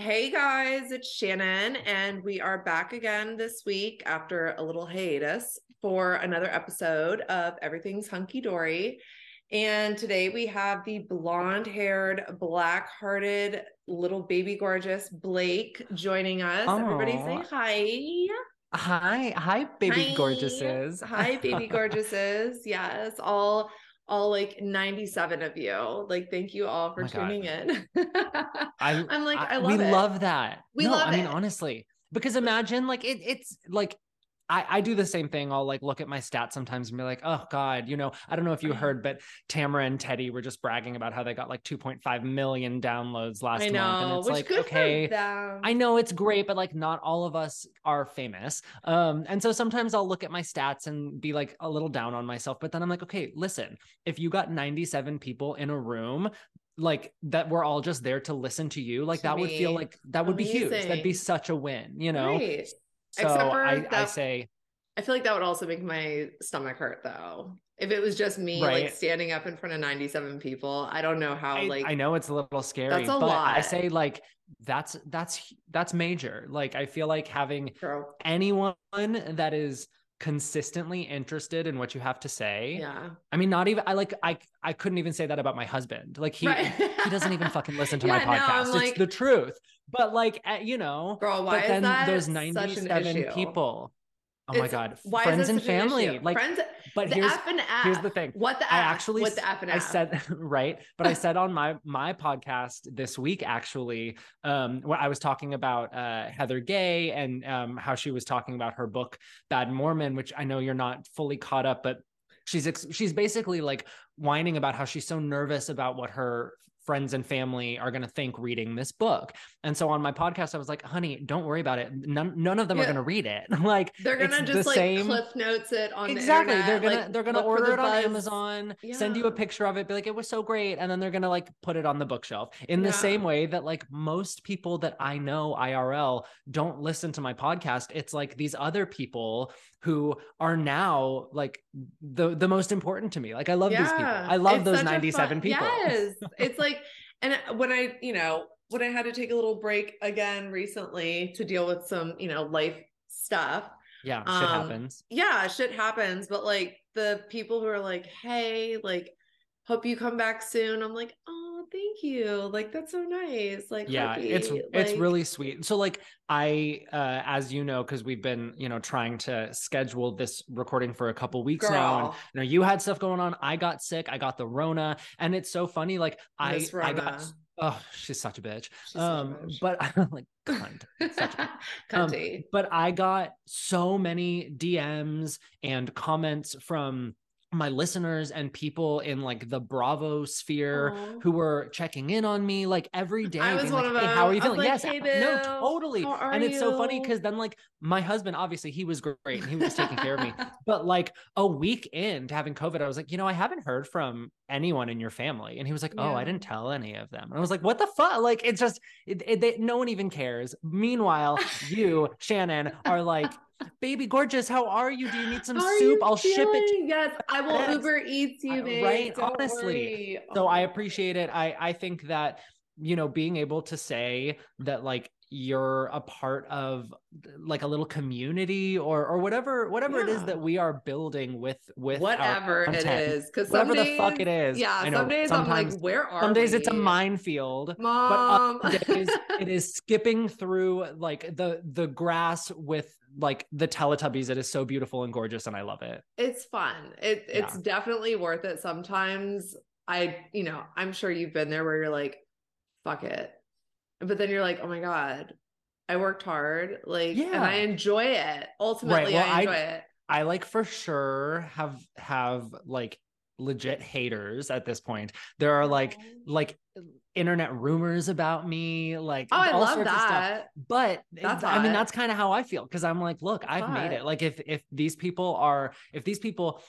Hey guys, it's Shannon, and we are back again this week after a little hiatus for another episode of Everything's Hunky Dory. And today we have the blonde haired, black hearted, little baby gorgeous Blake joining us. Aww. Everybody say hi. Hi, hi, baby Hi. gorgeouses. Hi, baby gorgeouses. Yes, all all like 97 of you. Like, thank you all for Oh my God. tuning in. I, I'm like, I, love we it. love that. We no, love I mean, it. honestly, because imagine like it, it's like I, I do the same thing. I'll like look at my stats sometimes and be like, oh God, you know, I don't know if you heard, but Tamra and Teddi were just bragging about how they got like 2.5 million downloads last I month. And know, it's which like, good okay. I know it's great, but like not all of us are famous. Um, and so sometimes I'll look at my stats and be like a little down on myself. But then I'm like, okay, listen, if you got 97 people in a room, like that we're all just there to listen to you, like To that would feel like that would be huge. That'd be such a win, you know? Right. So Except for I, I say, I feel like that would also make my stomach hurt though. If it was just me like standing up in front of 97 people, I don't know how I, like I know it's a little scary, That's a but I say like that's that's that's major. Like I feel like having Girl, anyone that is consistently interested in what you have to say yeah. I mean, not even I like I I couldn't even say that about my husband. Like he Right. he doesn't even fucking listen to Yeah, my no, podcast. it's like- the truth. But like uh, you know, Girl, why but is then that those such an 97 issue? people. Oh my It's- god, Why friends and such an family. Like friends but here's F and F. here's the thing. What the F? I actually what the F and I F? said right, but I said on my my podcast this week actually, um, where I was talking about uh, Heather Gay and um, how she was talking about her book Bad Mormon, which I know you're not fully caught up, but she's ex- she's basically like whining about how she's so nervous about what her friends and family are going to think reading this book. And so on my podcast I was like, "Honey, don't worry about it. None none of them are going to read it." like They're gonna just the like same- cliff notes it on exactly. The they're internet, gonna they're gonna order the it on amazon send you a picture of it be like it was so great and then they're gonna like put it on the bookshelf. In the same way that like most people that i know irl don't listen to my podcast it's like these other people who are now like the the most important to me. Like i love these people. I love it's those 97 fun- people. Yes. it's like, and uh, when I, you know, when I had to take a little break again recently to deal with some, you know, life stuff. yeah shit Um, happens Yeah, shit happens. But like the people who are like, hey, like, hope you come back soon. I'm like, oh, thank you. Like, that's so nice. Like, yeah it's heartbeat. it's really sweet so like i uh as you know because we've been you know trying to schedule this recording for a couple weeks now and you know you had stuff going on i got sick i got the rona and it's so funny like i i got oh she's such a bitch She's um bitch. but i'm like cunt such a Um, but I got so many DMs and comments from my listeners and people in like the Bravo sphere Aw. who were checking in on me like every day. I was one like, of hey, how are you them. Feeling? like, yes, "Hey, no, totally. And it's so funny because then like my husband, obviously he was great and he was taking care of me. But like a week into having COVID, I was like, you know, I haven't heard from anyone in your family. And he was like, oh, I didn't tell any of them. And I was like, what the fuck? Like, it's just, it, it, they, no one even cares. Meanwhile, you, Shannon, are like, baby gorgeous, how are you? Do you need some How soup? I'll ship it. feeling? Yes, I will Yes. Uber Eats you, babe. right? Don't Honestly. worry. So I Oh. appreciate it. I, I think that, you know, being able to say that like you're a part of like a little community or or whatever whatever it is that we are building with with whatever it content. because whatever days, the fuck it is Yeah, know some days I'm sometimes like, where are some days it's a minefield mom. but days it is skipping through like the the grass with like the teletubbies it is so beautiful and gorgeous and i love it it's fun. It it's definitely worth it. Sometimes I, you know, I'm sure you've been there where you're like, fuck it. But then you're like, oh my God, I worked hard. Like, yeah. and I enjoy it. Ultimately, well, I I- enjoy it. I like for sure have have like legit haters at this point. There are like oh. like internet rumors about me, like Oh, I all love sorts of stuff. that. But That's I mean, that's kind of how I feel because I'm like, look, I've made it. Like if if these people are if these people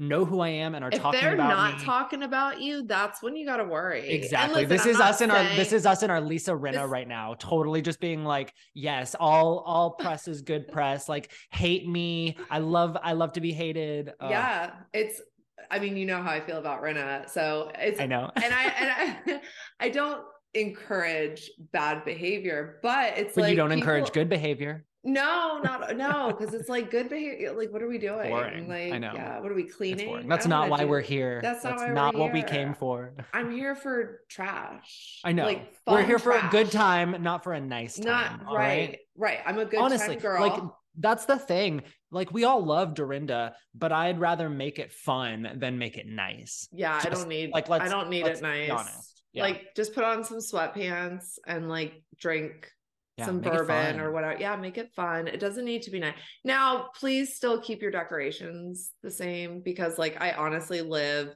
know who I am and are If talking they're about not me. talking about you, that's when you got to worry. Exactly. listen, this I'm is us in our this is us in our Lisa Rinna This- right now. Totally just being like, yes, all all press is good press. Like hate me. I love I love to be hated. Ugh, yeah, it's. I mean, you know how I feel about Rinna, so it's. I know. and I and I, I don't encourage bad behavior, but it's but like you don't people- encourage good behavior. No, not no, because it's like good behavior. Like, what are we doing? Boring. Like, I know. yeah, what are we cleaning? That's don't why do- we're here. That's not why we're not what we came for. I'm here for trash. I know. Like, we're here for a good time, not for a nice time. Not all right, right. I'm a good Honestly, time girl. like that's the thing. Like we all love Dorinda, but I'd rather make it fun than make it nice. yeah, I don't need. like, Like, let's- I don't need it nice. Yeah. Like, just put on some sweatpants and like drink Yeah, some bourbon or whatever. Yeah, make it fun. It doesn't need to be nice. Now, please still keep your decorations the same because, like, I honestly live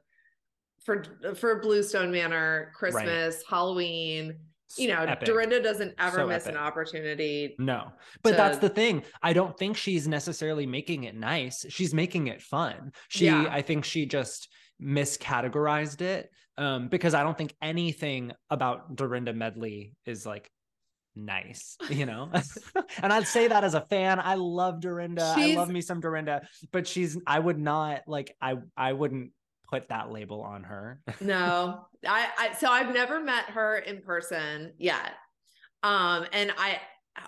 for for Bluestone Manor, Christmas, Halloween. You know, Epic. Dorinda doesn't ever So miss an opportunity. No, but that's the thing. I don't think she's necessarily making it nice. She's making it fun. She, Yeah. I think she just miscategorized it um, because I don't think anything about Dorinda Medley is like nice, you know? and I'd say that as a fan. I love Dorinda. She's- I love me some Dorinda, but she's, I would not like, I, I wouldn't put that label on her. No, I, I so I've never met her in person yet. Um, and I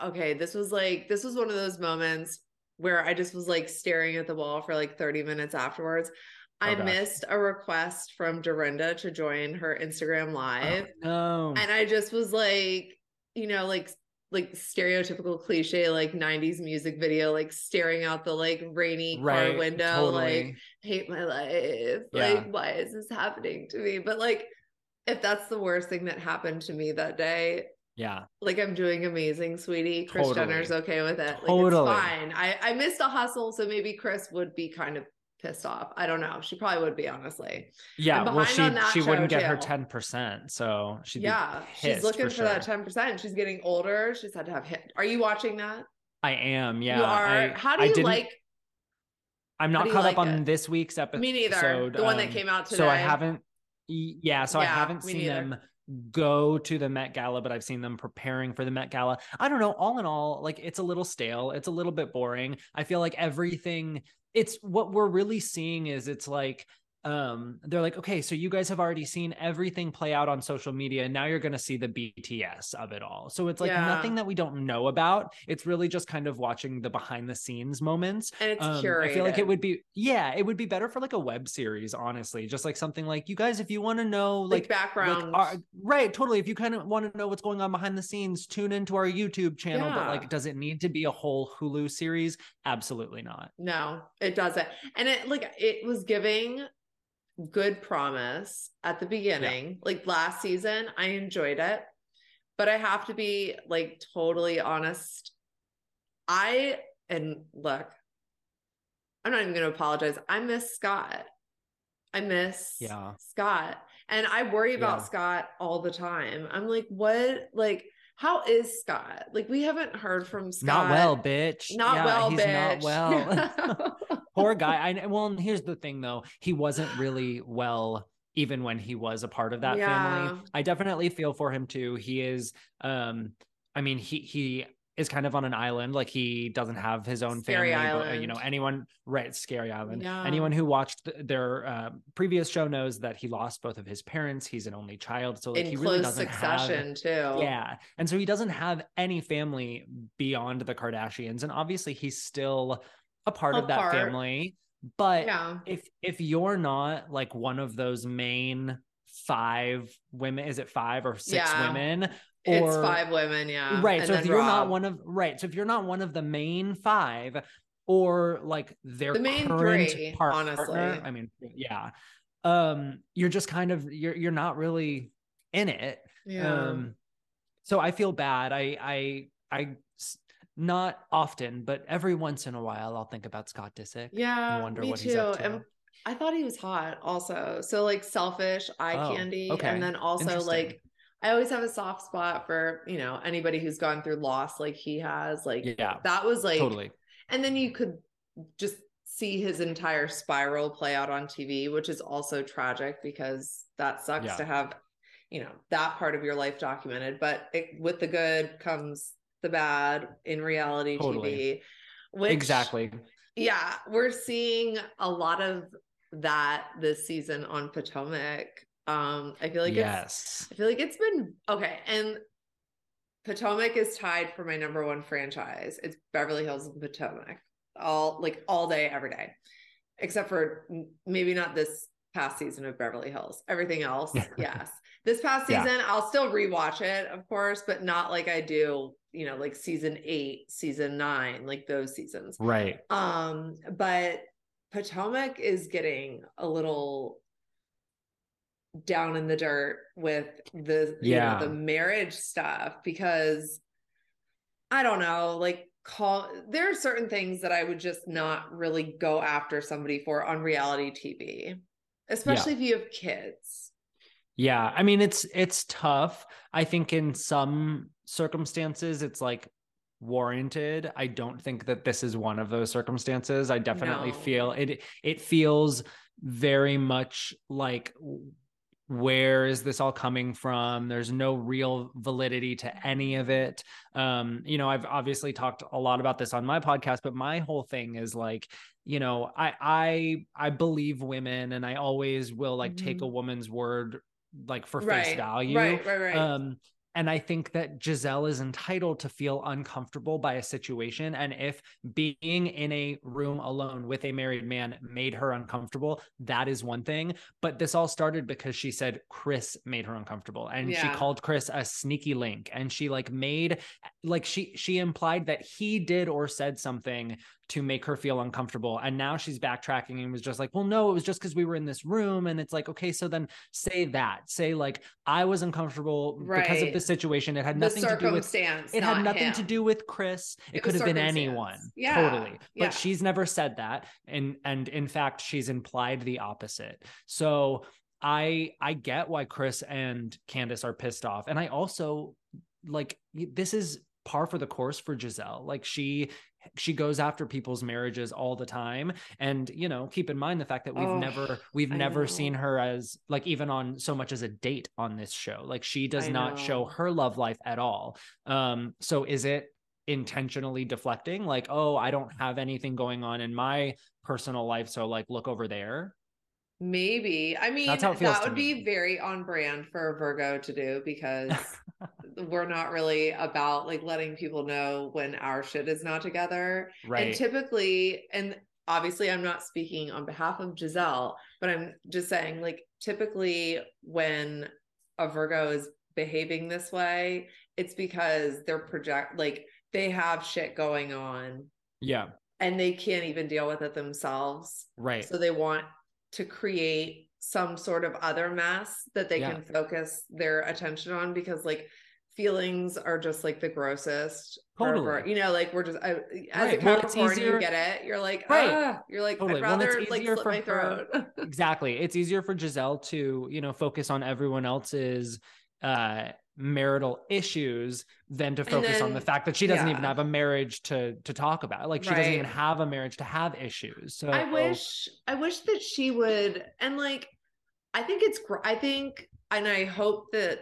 okay, this was like this was one of those moments where I just was like staring at the wall for like 30 minutes afterwards. I Oh, gosh. missed a request from Dorinda to join her Instagram Oh, live. no. And I just was like, you know, like like stereotypical cliche like 90s music video like staring out the like rainy car window like hate my life. Yeah. Like, why is this happening to me? But like, if that's the worst thing that happened to me that day, yeah. like I'm doing amazing, sweetie. Kris Totally. Jenner's okay with it. Like Totally. it's fine. I, I missed a hustle, so maybe Kris would be kind of pissed off. I don't know. She probably would be, honestly. Yeah, well, she on she wouldn't get her ten percent, so she'd yeah. She's looking for, for, that 10%. She's getting older. She's had to have hit. Are you watching that? I am, yeah. you are. I, How do you like I'm not caught like up on it? this week's episode. me neither? The one that um, came out today. So I haven't. Yeah, so I haven't seen neither. them go to the Met Gala, but I've seen them preparing for the Met Gala. I don't know. All in all, like it's a little stale. It's a little bit boring. I feel like everything. It's what we're really seeing is it's like um they're like okay so you guys have already seen everything play out on social media and now you're going to see the bts of it all so it's like Yeah. nothing that we don't know about it's really just kind of watching the behind the scenes moments and it's um, curated. I feel like it would be, yeah, it would be better for like a web series, honestly. Just like something like you guys, if you want to know, like, like, like, background. our- right, totally. If you kind of want to know what's going on behind the scenes, tune into our YouTube channel. But like, does it need to be a whole Hulu series? Absolutely not. No, it doesn't. And it like it was giving good promise at the beginning. Like last season, I enjoyed it. But I have to be like totally honest. I and look, I'm not even going to apologize. I miss Scott. I miss Yeah. Scott. And I worry about Yeah. Scott all the time. I'm like, what? Like, how is Scott? Like, we haven't heard from Scott. Not well, bitch. Not Yeah, well, he's bitch. not well. Poor guy. I well, and here's the thing though, he wasn't really well even when he was a part of that Yeah. family. I definitely feel for him too. He is um I mean he he is kind of on an island like he doesn't have his own Scary family but, uh, you know anyone right scary island Yeah. anyone who watched their uh, previous show knows that he lost both of his parents he's an only child so like in he really doesn't have too. yeah. And so he doesn't have any family beyond the Kardashians. And obviously he's still a part A of that part. family. But Yeah. if if you're not like one of those main five women, is it five or six Yeah. women? It's five women, yeah. right. And so if you're not one of right, so if you're not one of the main five or like their The main current three, par- honestly. partner, I mean, yeah. Um, you're just kind of you're you're not really in it. yeah. Um, so I feel bad. I, I, I, not often, but every once in a while, I'll think about Scott Disick. yeah, wonder me what too. he's up to. And I thought he was hot also. So like selfish, eye Oh, candy. okay. And then also like I always have a soft spot for, you know, anybody who's gone through loss like he has. Like Yeah, that was like totally. and then you could just see his entire spiral play out on TV, which is also tragic because that sucks Yeah. to have, you know, that part of your life documented. But it, with the good comes the bad in reality Totally. TV. Which, exactly. Yeah, we're seeing a lot of that this season on Potomac. Um, I feel like yes. it's I feel like it's been okay. And Potomac is tied for my number one franchise. It's Beverly Hills and Potomac. All like all day, every day. Except for maybe not this past season of Beverly Hills. Everything else, yes. This past season, yeah. I'll still rewatch it, of course, but not like I do, you know, like season eight, season nine, like those seasons. Right. Um, but Potomac is getting a little down in the dirt with the yeah know, the marriage stuff because I don't know, like call there are certain things that I would just not really go after somebody for on reality TV, especially yeah. if you have kids. Yeah, I mean it's it's tough. I think in some circumstances it's like warranted. I don't think that this is one of those circumstances. I definitely no. feel it it feels very much like where is this all coming from there's no real validity to any of it um you know i've obviously talked a lot about this on my podcast but my whole thing is like you know i i i believe women and i always will like mm-hmm. take a woman's word like for right. face value right right right um and I think that Gizelle is entitled to feel uncomfortable by a situation. And if being in a room alone with a married man made her uncomfortable, that is one thing. But this all started because she said Chris made her uncomfortable. And yeah. she called Chris a sneaky link. And she like made like she she implied that he did or said something to make her feel uncomfortable. And now she's backtracking and was just like, well, no, it was just because we were in this room. And it's like, okay, so then say that. Say, like, I was uncomfortable right. because of the situation. It had nothing to do with it had nothing him. to do with Chris. It, it could have been anyone. Yeah. Totally. But yeah. she's never said that. And and in fact, she's implied the opposite. So I I get why Chris and Candiace are pissed off. And I also like this is par for the course for Gizelle. Like she she goes after people's marriages all the time. And you know keep in mind the fact that we've oh, never we've I never know. seen her as like even on so much as a date on this show. Like she does I not know. show her love life at all. Um so is it intentionally deflecting? Like oh i don't have anything going on in my personal life so like look over there maybe i mean that would be very on brand for virgo to do because we're not really about like letting people know when our shit is not together. Right. And typically, and obviously I'm not speaking on behalf of Gizelle, but I'm just saying like typically when a Virgo is behaving this way, it's because they're project like they have shit going on. Yeah. And they can't even deal with it themselves. Right. So they want to create some sort of other mess that they yeah. can focus their attention on because like feelings are just like the grossest. Totally. You know, like we're just I, as right. a Capricorn, well, you get it. You're like, right. ah, you're like, totally. I'd rather well, like slit my throat. exactly. It's easier for gizelle to, you know, focus on everyone else's uh marital issues than to focus then, on the fact that she doesn't yeah. even have a marriage to to talk about like she right. doesn't even have a marriage to have issues so i wish i wish that she would and like i think it's i think and i hope that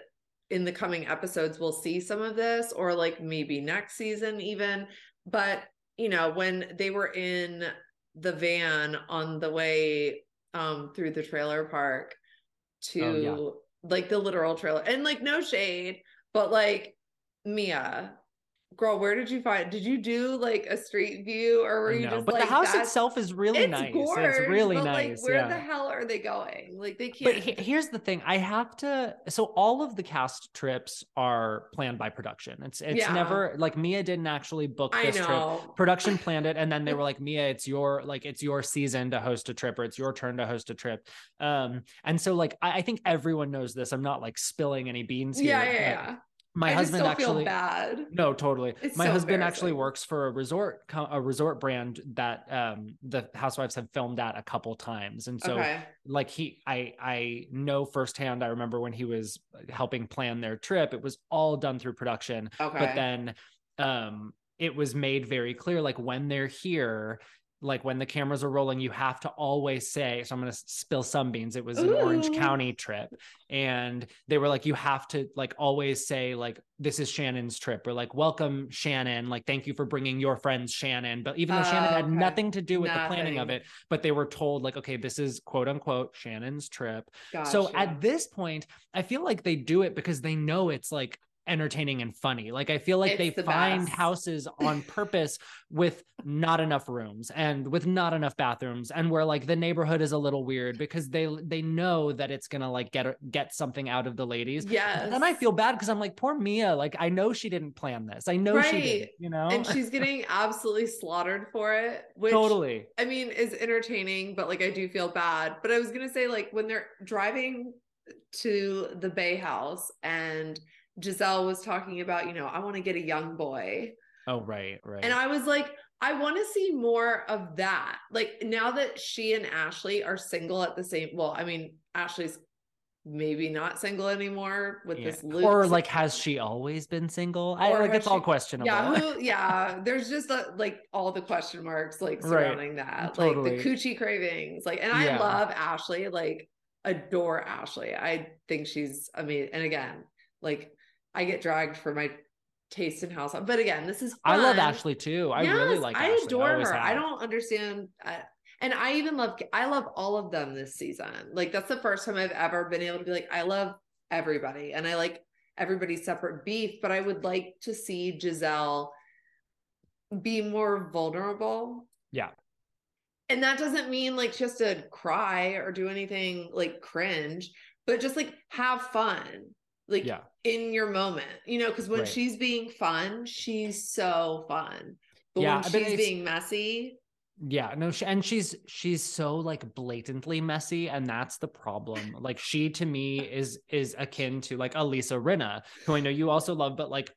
in the coming episodes we'll see some of this or like maybe next season even but you know when they were in the van on the way um through the trailer park to oh. Like the literal trailer. And like no shade but like Mia girl where did you find did you do like a street view or were you just but like, the house itself is really nice gorge, it's really nice like, where yeah. the hell are they going? Like they can't. but he, here's the thing i have to so all of the cast trips are planned by production it's it's yeah. never like mia didn't actually book this trip production planned it and then they were like mia it's your like it's your season to host a trip or it's your turn to host a trip. Um and so like i, I think everyone knows this i'm not like spilling any beans here yeah yeah, yeah my I husband actually bad. No, totally. It's my so husband actually works for a resort a resort brand that um the housewives have filmed at a couple times. And so okay. like he I I know firsthand I remember when he was helping plan their trip, it was all done through production. Okay. But then um it was made very clear like when they're here like when the cameras are rolling, you have to always say, so I'm going to spill some beans. It was an Orange County trip. And they were like, you have to like always say, like, this is Shannon's trip or like, welcome Shannon. Like, thank you for bringing your friends, Shannon. But even though Shannon had okay. nothing to do with the planning of it, but they were told, like, okay, this is quote unquote Shannon's trip. Gotcha. So at this point, I feel like they do it because they know it's like entertaining and funny. Like I feel like they the find best. houses on purpose with not enough rooms and with not enough bathrooms and where like the neighborhood is a little weird because they they know that it's going to like get get something out of the ladies. yes. And I feel bad because I'm like poor Mia, like I know she didn't plan this. I know she did, you know. and she's getting absolutely slaughtered for it, which totally. I mean is entertaining, but like I do feel bad. But I was gonna say, like, when they're driving to the Bay House and Gizelle was talking about, you know, I want to get a young boy. Oh right, right. And I was like, I want to see more of that. Like now that she and Ashley are single at the same well, I mean, Ashley's maybe not single anymore with Yeah. this Luke or like has she always been single? I Or like has it's all questionable. Yeah, who, yeah. There's just uh like all the question marks like Right. surrounding that, Totally. like the coochie cravings. Like, and I Yeah. love Ashley. Like, adore Ashley. I think she's. I mean, and again, like I get dragged for my taste in house, but again, this is. I love. Ashley too. I really Yes, like I Ashley. adore always her. I don't understand. I, and I even love. I love all of them this season. Like that's the first time I've ever been able to be like, I love everybody, and I like everybody's separate beef. But I would like to see Gizelle be more vulnerable. Yeah. And that doesn't mean like just to cry or do anything like cringe, but just like have fun. Like Yeah. in your moment, you know, because when Right. she's being fun, she's so fun. But Yeah, when she's being messy, Yeah, no, she, and she's she's so like blatantly messy, and that's the problem. Like she to me is is akin to like Elisa Rinna, who I know you also love, but like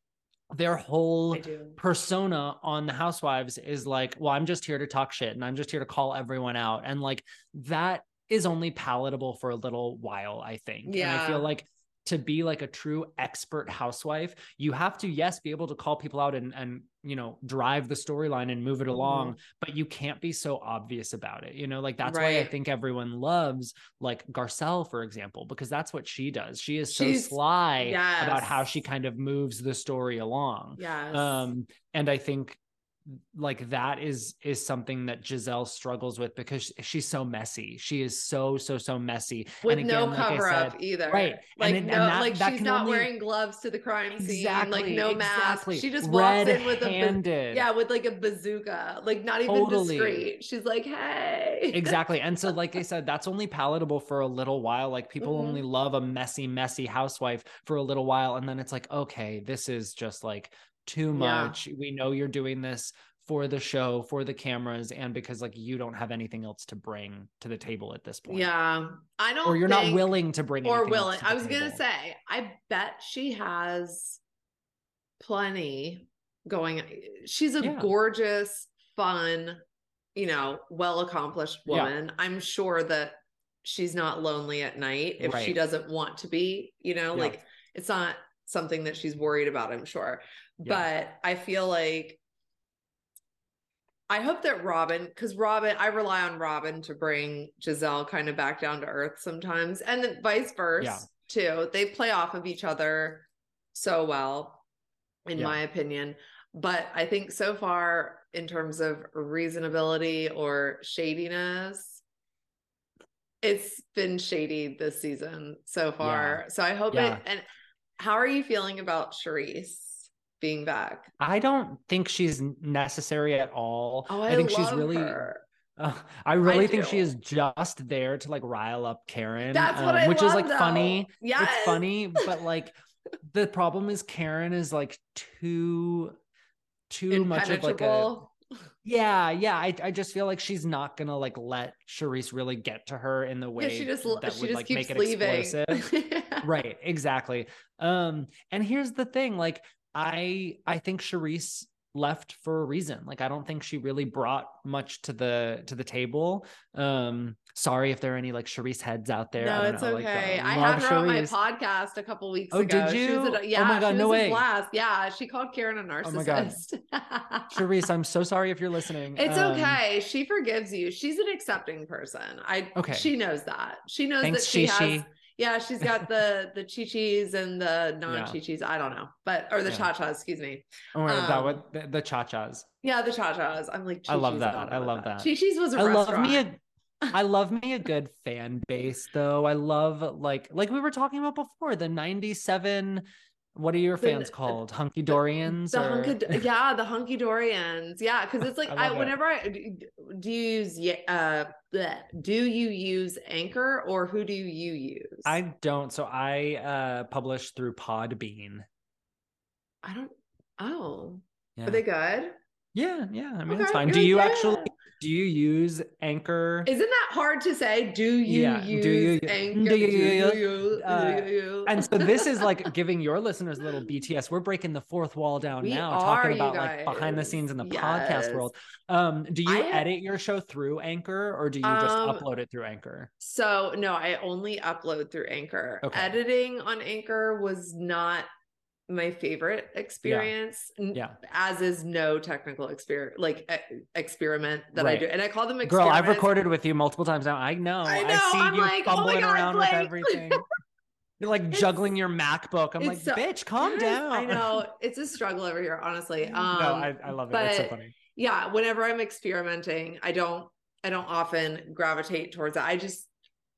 their whole persona on the Housewives is like, well, I'm just here to talk shit, and I'm just here to call everyone out, and like that is only palatable for a little while, I think. And I feel like to be like a true expert housewife, you have to, yes, be able to call people out and and you know drive the storyline and move it along, Mm-hmm. but you can't be so obvious about it. You know, like that's why I think everyone loves like Garcelle, for example, because that's what she does. She is so She's- sly about how she kind of moves the story along. Yes. Um, and I think like that is is something that Gizelle struggles with because she's so messy. She is so so so messy. with and no again, like I cover up either. right. And Like and no, that- like that she's not only- wearing gloves to the crime scene. Exactly. like no exactly. mask. She just walks in with a yeah, with like a bazooka. Like not even Totally. discreet. She's like, hey. exactly and so like i said that's only palatable for a little while like people Mhm. only love a messy messy housewife for a little while and then it's like okay this is just like too Yeah. much we know you're doing this for the show for the cameras and because like you don't have anything else to bring to the table at this point Yeah. I don't or you're not willing to bring or willing. I was gonna say, I bet she has plenty going. She's a Yeah. gorgeous, fun, you know, well accomplished Yeah. woman. I'm sure that she's not lonely at night if she doesn't want to be, you know, Yeah. like it's not something that she's worried about, I'm sure. Yeah. But I feel like I hope that Robyn, because Robyn, I rely on Robyn to bring Gizelle kind of back down to earth sometimes, and then vice versa Yeah. too. They play off of each other so well, in Yeah. my opinion. But I think so far, in terms of reasonability or shadiness, it's been shady this season so far. So I hope Yeah. it. And how are you feeling about Charrisse being back? i don't think she's necessary at all Oh, I, think she's really her. Uh, I really think she is just there to like rile up Karen, That's what um, I which love, is like though. funny. Yeah, It's funny, but like the problem is Karen is like too too much of like a yeah yeah. I I just feel like she's not gonna like let Charrisse really get to her in the way Yeah, she just that she would just like keeps make it leaving. explosive. right exactly um and here's the thing like i i think Charrisse left for a reason. Like I don't think she really brought much to the to the table. Um sorry if there are any like Charrisse heads out there. No, it's know, okay. Like, I had her Charrisse. on my podcast a couple weeks oh, ago. did you? A, yeah, oh my god, no way. blast. Yeah, she called Karen a narcissist. Oh my god. Charrisse, I'm so sorry if you're listening. It's um, okay. She forgives you. She's an accepting person. I okay. She knows that. She knows Thanks, that she has. Yeah, she's got the the chi-chis and the non-chi-chis. I don't know, but or the yeah. cha-chas, excuse me. Oh um, that what the, the cha-chas. Yeah, the cha-chas. I'm like, I love that. I love that. that. Chi-chis was a I restaurant. love me a I love me a good fan base though. I love like like we were talking about before the 97 what are your fans the, called? Hunky Dorians? The, the hunky, yeah, the hunky Dorians. Yeah, because it's like I, I whenever I do you use uh do you use Anchor or who do you use? I don't. So I uh publish through Podbean. I don't. Oh, yeah. are they good? Yeah, yeah. I mean, okay, it's fine. Do you actually do you use Anchor? Isn't that hard to say? Do you yeah. use do you, Anchor? Do you, do you, do you, uh, do you? and so this is like giving your listeners a little BTS. We're breaking the fourth wall down we now, are, talking about like behind the scenes in the yes. podcast world. Um, do you I, edit your show through Anchor or do you just um, upload it through Anchor? So no, I only upload through Anchor. Okay. Editing on Anchor was not my favorite experience yeah. yeah. as is no technical experience like experiment that right. i do and i call them girl i've recorded with you multiple times now. I know. I know. i see I'm you like, fumbling oh God, around with everything. You're like it's, juggling your macbook. I'm like so, bitch calm down i know. It's a struggle over here honestly. Um no I, I love it. But, it's so funny. yeah whenever i'm experimenting i don't i don't often gravitate towards it i just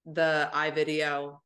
the iVideo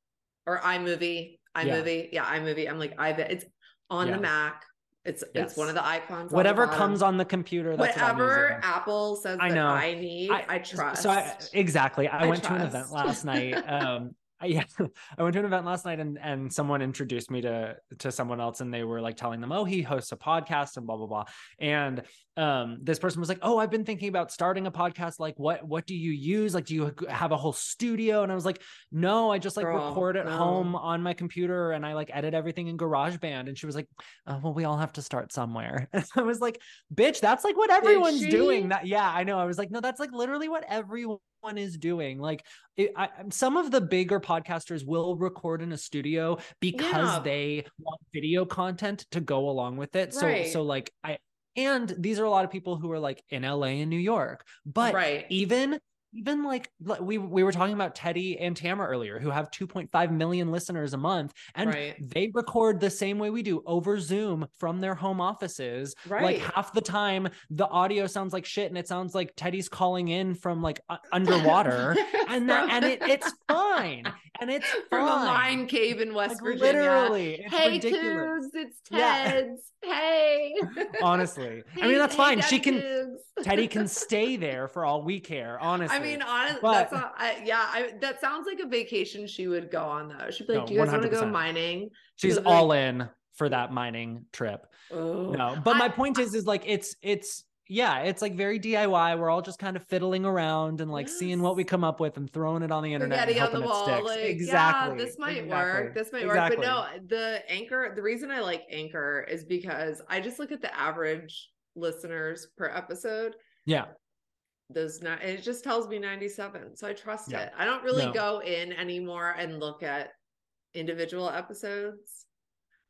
or iMovie iMovie, yeah, yeah iMovie. I'm like, I it's on yeah. the Mac. It's yes. it's one of the icons. Whatever comes on the computer. That's whatever Apple says I know. I need, I, I trust. So I, exactly, I, I went trust. to an event last night. Um, yeah, I went to an event last night and and someone introduced me to to someone else and they were like telling them, oh, he hosts a podcast and blah blah blah. And um, this person was like, oh, I've been thinking about starting a podcast. Like, what what do you use? Like, do you have a whole studio? And I was like, no, I just like Girl, record at no. home on my computer and I like edit everything in GarageBand. And she was like, oh, well, we all have to start somewhere. And I was like, bitch, that's like what everyone's doing. That yeah, I know. I was like, no, that's like literally what everyone is doing. Like it, I, some of the bigger podcasters will record in a studio because yeah. they want video content to go along with it. Right. So so like I and these are a lot of people who are like in LA and New York. But right. even even like we we were talking about Teddi and Tamra earlier, who have 2.5 million listeners a month, and right. they record the same way we do over Zoom from their home offices. Right. Like half the time, the audio sounds like shit, and it sounds like Teddi's calling in from like underwater, and that and it, it's fine, and it's from fine. a mine cave in West like, Virginia. Literally, hey, ridiculous. it's Ted's. Yeah. Hey. Honestly, hey, I mean that's hey, fine. She can. Teddi can stay there for all we care. Honestly. I mean, honestly, that's not, I, yeah, I, that sounds like a vacation she would go on though. She'd be like, no, "Do you guys want to go mining?" She's all like, in for that mining trip. Oh. No, but I, my point is, is like it's it's yeah, it's like very DIY. We're all just kind of fiddling around and like yes. seeing what we come up with and throwing it on the internet. Getting on the wall, like exactly. Yeah, this might exactly. work. This might exactly. work. But no, the anchor. The reason I like anchor is because I just look at the average listeners per episode. Yeah those not it just tells me 97 so i trust yeah. it. I don't really no. go in anymore and look at individual episodes.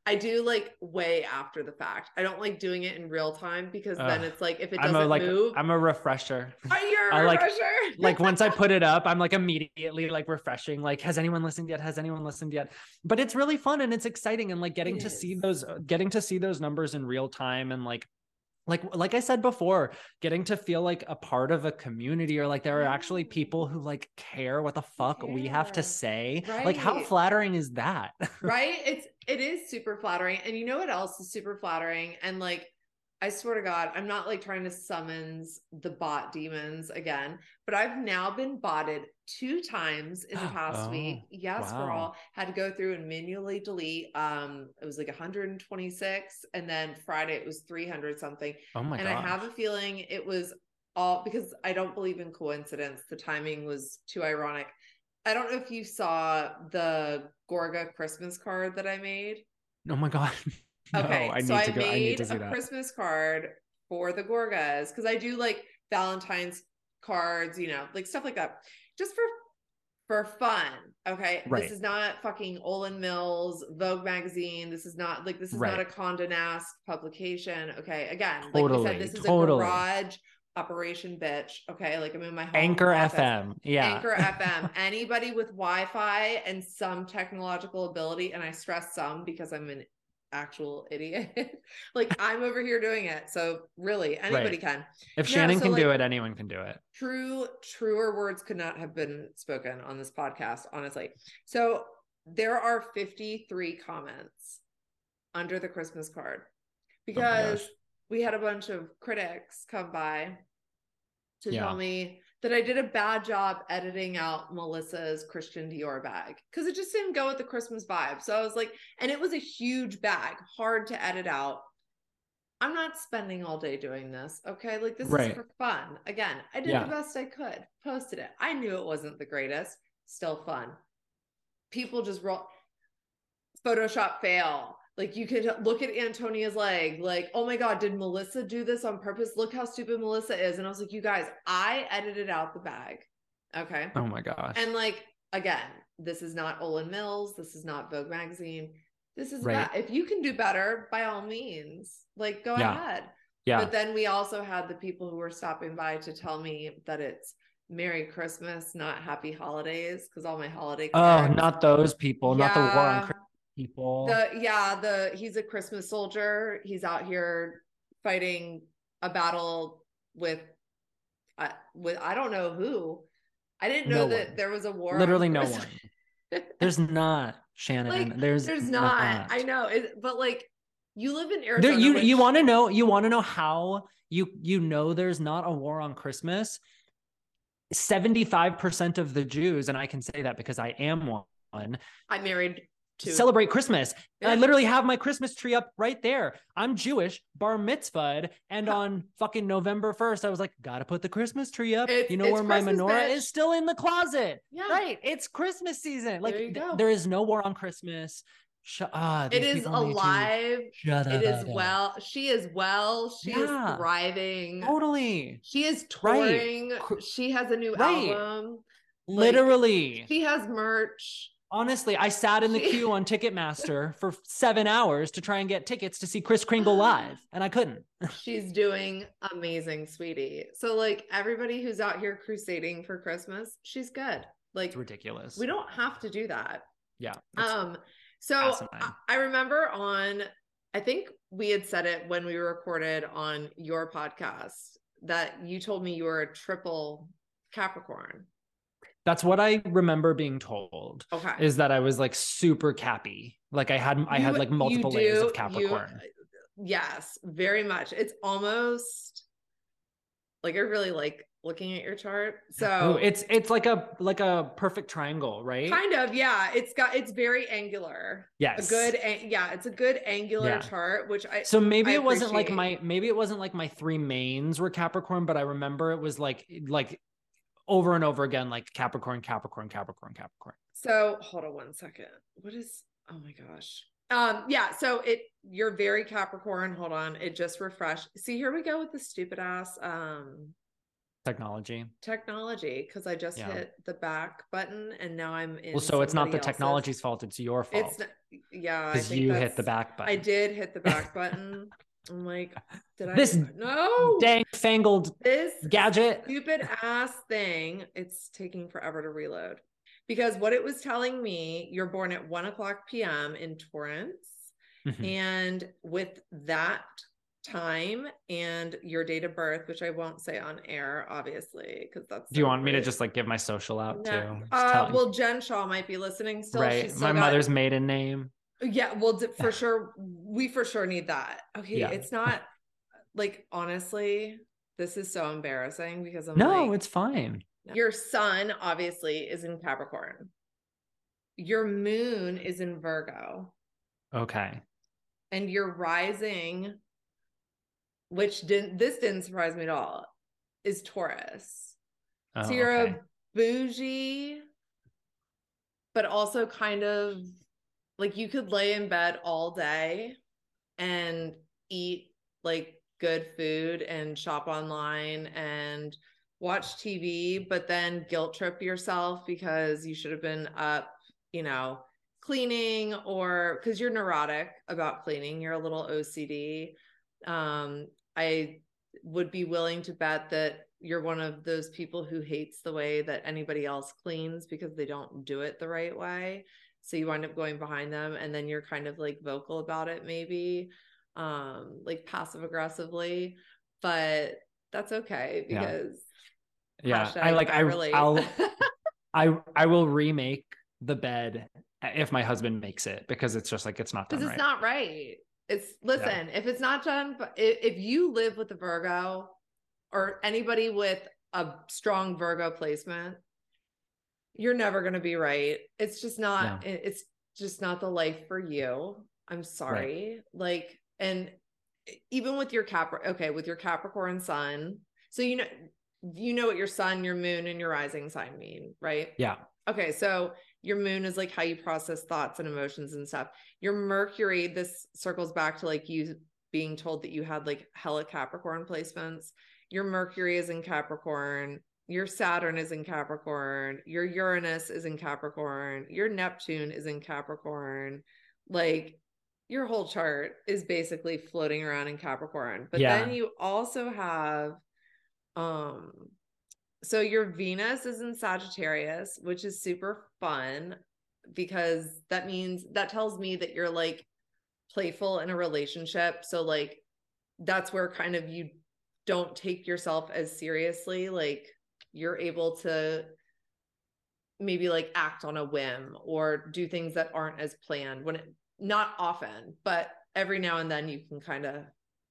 I do like way after the fact. I don't like doing it in real time because then it's like if it doesn't I'm a, like, move i'm a refresher. Are you a I refresher? like, like once i put it up i'm like immediately like refreshing like has anyone listened yet? Has anyone listened yet? But it's really fun and it's exciting and like getting it to is. see those getting to see those numbers in real time and like like like i said before getting to feel like a part of a community or like there are actually mm. people who like care what the fuck we have to say. Right. like how flattering is that? Right? It's it is super flattering. And you know what else is super flattering? And like I swear to God, I'm not like trying to summons the bot demons again, but I've now been botted two times in the past oh, week. Yes, wow. girl. Had to go through and manually delete. Um, it was like 126, and then Friday it was 300 something. Oh my And gosh. I have a feeling it was all because I don't believe in coincidence. The timing was too ironic. I don't know if you saw the Gorga Christmas card that I made. Oh my god. Okay, no, I so I made I a Christmas card for the Gorgas because I do like Valentine's cards, you know, like stuff like that, just for for fun. Okay. Right. This is not fucking Olan Mills, Vogue magazine. This is not like this is Right. not a Condé Nast publication. Okay. Again, like we Totally, said, this is totally. a garage operation, bitch. Okay. Like I'm in my home Anchor office. FM. Yeah. Anchor FM. Anybody with Wi-Fi and some technological ability, and I stress some because I'm an actual idiot. like I'm over here doing it. So really, anybody can. If No, Shannon so, can do it, anyone can do it. True, truer words could not have been spoken on this podcast, honestly. So there are 53 comments under the Christmas card oh because gosh. we had a bunch of critics come by to Yeah. tell me that I did a bad job editing out Melissa's Christian Dior bag because it just didn't go with the Christmas vibe. So I was like, and it was a huge bag, hard to edit out. I'm not spending all day doing this. Okay. Like this Right. is for fun. Again, I did Yeah. the best I could, posted it. I knew it wasn't the greatest, still fun. People just roll Photoshop fail. Like you could look at Antonia's leg, like, oh my God, did Melissa do this on purpose? Look how stupid Melissa is. And I was like, you guys, I edited out the bag. Okay. Oh my gosh. And like again, this is not Olan Mills. This is not Vogue magazine. This is Right. ba- if you can do better, by all means, like go Yeah. ahead. yeah. But then we also had the people who were stopping by to tell me that it's Merry Christmas, not Happy Holidays, because all my holiday. oh, not those people. Not the war on Christmas people. the yeah the he's a Christmas soldier. He's out here fighting a battle with, uh, with I don't know who. I didn't know No that one. there was a war. Literally no one. There's not Shannon. Like, there's There's not. I know, it, but like you live in Arizona. There, you which- you want to know you want to know how you you know there's not a war on Christmas. 75% of the Jews and I can say that because I am one I'm married to celebrate Christmas. I literally have my Christmas tree up right there. I'm Jewish, bar mitzvahed, and Huh. on fucking November 1st I was like got to put the Christmas tree up. It's- you know where my menorah bitch. is still in the closet. Yeah. Right. It's Christmas season. Like There th- there is no war on Christmas. Shut ah, It is people need to alive. It is well. She is well. She Yeah. is thriving. Totally. She is Right. touring. Cr- She has a new Right. album. Like, Literally. She has merch. Honestly, I sat in the queue on Ticketmaster for seven hours to try and get tickets to see Kris Kringle live, and I couldn't. She's doing amazing, sweetie. So like everybody who's out here crusading for Christmas, she's good. Like It's ridiculous. we don't have to do that. Yeah. Um, so asinine. I, I remember on, I think we had said it when we recorded on your podcast that you told me you were a triple Capricorn. That's what I remember being told Okay. is that I was like super cappy. Like I had I had like you multiple layers do- of you- Capricorn. yes, very much. It's almost like I really like looking at your chart. So oh, it's it's like a like a perfect triangle, right? kind of, yeah. It's got it's very angular. yes. A good, yeah. It's a good angular Yeah. chart, which I So maybe I it wasn't like my maybe it wasn't like my three mains were Capricorn, but I remember it was like like over and over again, like Capricorn, Capricorn, Capricorn, Capricorn. So hold on one second. What is oh my gosh. Um yeah, so it you're very Capricorn. Hold on. It just refreshed. See, here we go with the stupid ass um Technology. technology because I just Yeah. hit the back button and now I'm in Well, so it's not the else's. technology's fault; it's your fault. It's not, yeah, because you hit the back button. I did hit the back button. I'm like, did I This no Dang fangled this gadget. stupid ass thing. It's taking forever to reload because what it was telling me, you're born at one o'clock p.m. in Torrance, Mhm. and with that time and your date of birth, which I won't say on air, obviously, because that's. Do you so want me to just like give my social out No. too? Uh, well, Jen Shah might be listening still. right. My got- mother's maiden name. Yeah, well, d- for sure, we for sure need that. Okay, Yeah. it's not like honestly, this is so embarrassing because I'm No, like, it's fine. your sun obviously is in Capricorn, your moon is in Virgo, Okay. and your rising, which didn't this didn't surprise me at all, is Taurus. Oh, so you're okay. a bougie, but also kind of like you could lay in bed all day and eat like good food and shop online and watch TV, but then guilt trip yourself because you should have been up, you know, cleaning or because you're neurotic about cleaning, you're a little OCD. Um, I would be willing to bet that you're one of those people who hates the way that anybody else cleans because they don't do it the right way. So you wind up going behind them and then you're kind of like vocal about it, maybe um like passive aggressively, but that's okay because yeah, yeah. I like I, I I'll I I will remake the bed if my husband makes it because it's just like it's not done because it's right. not right. It's listen, yeah. if it's not done, if you live with a Virgo or anybody with a strong Virgo placement, you're never going to be right. It's just not, yeah. it's just not the life for you. I'm sorry. Right. Like, and even with your Cap, okay, with your Capricorn sun. So, you know, you know what your sun, your moon, and your rising sign mean, right? Yeah. Okay. So your moon is like how you process thoughts and emotions and stuff. Your Mercury, this circles back to like you being told that you had like hella Capricorn placements. Your Mercury is in Capricorn. Your Saturn is in Capricorn. Your Uranus is in Capricorn. Your Neptune is in Capricorn. Like your whole chart is basically floating around in Capricorn. But yeah. then you also have um so your Venus is in Sagittarius, which is super fun because that means that tells me that you're like playful in a relationship. So like that's where kind of you don't take yourself as seriously. Like you're able to maybe like act on a whim or do things that aren't as planned when it not often, but every now and then you can kind of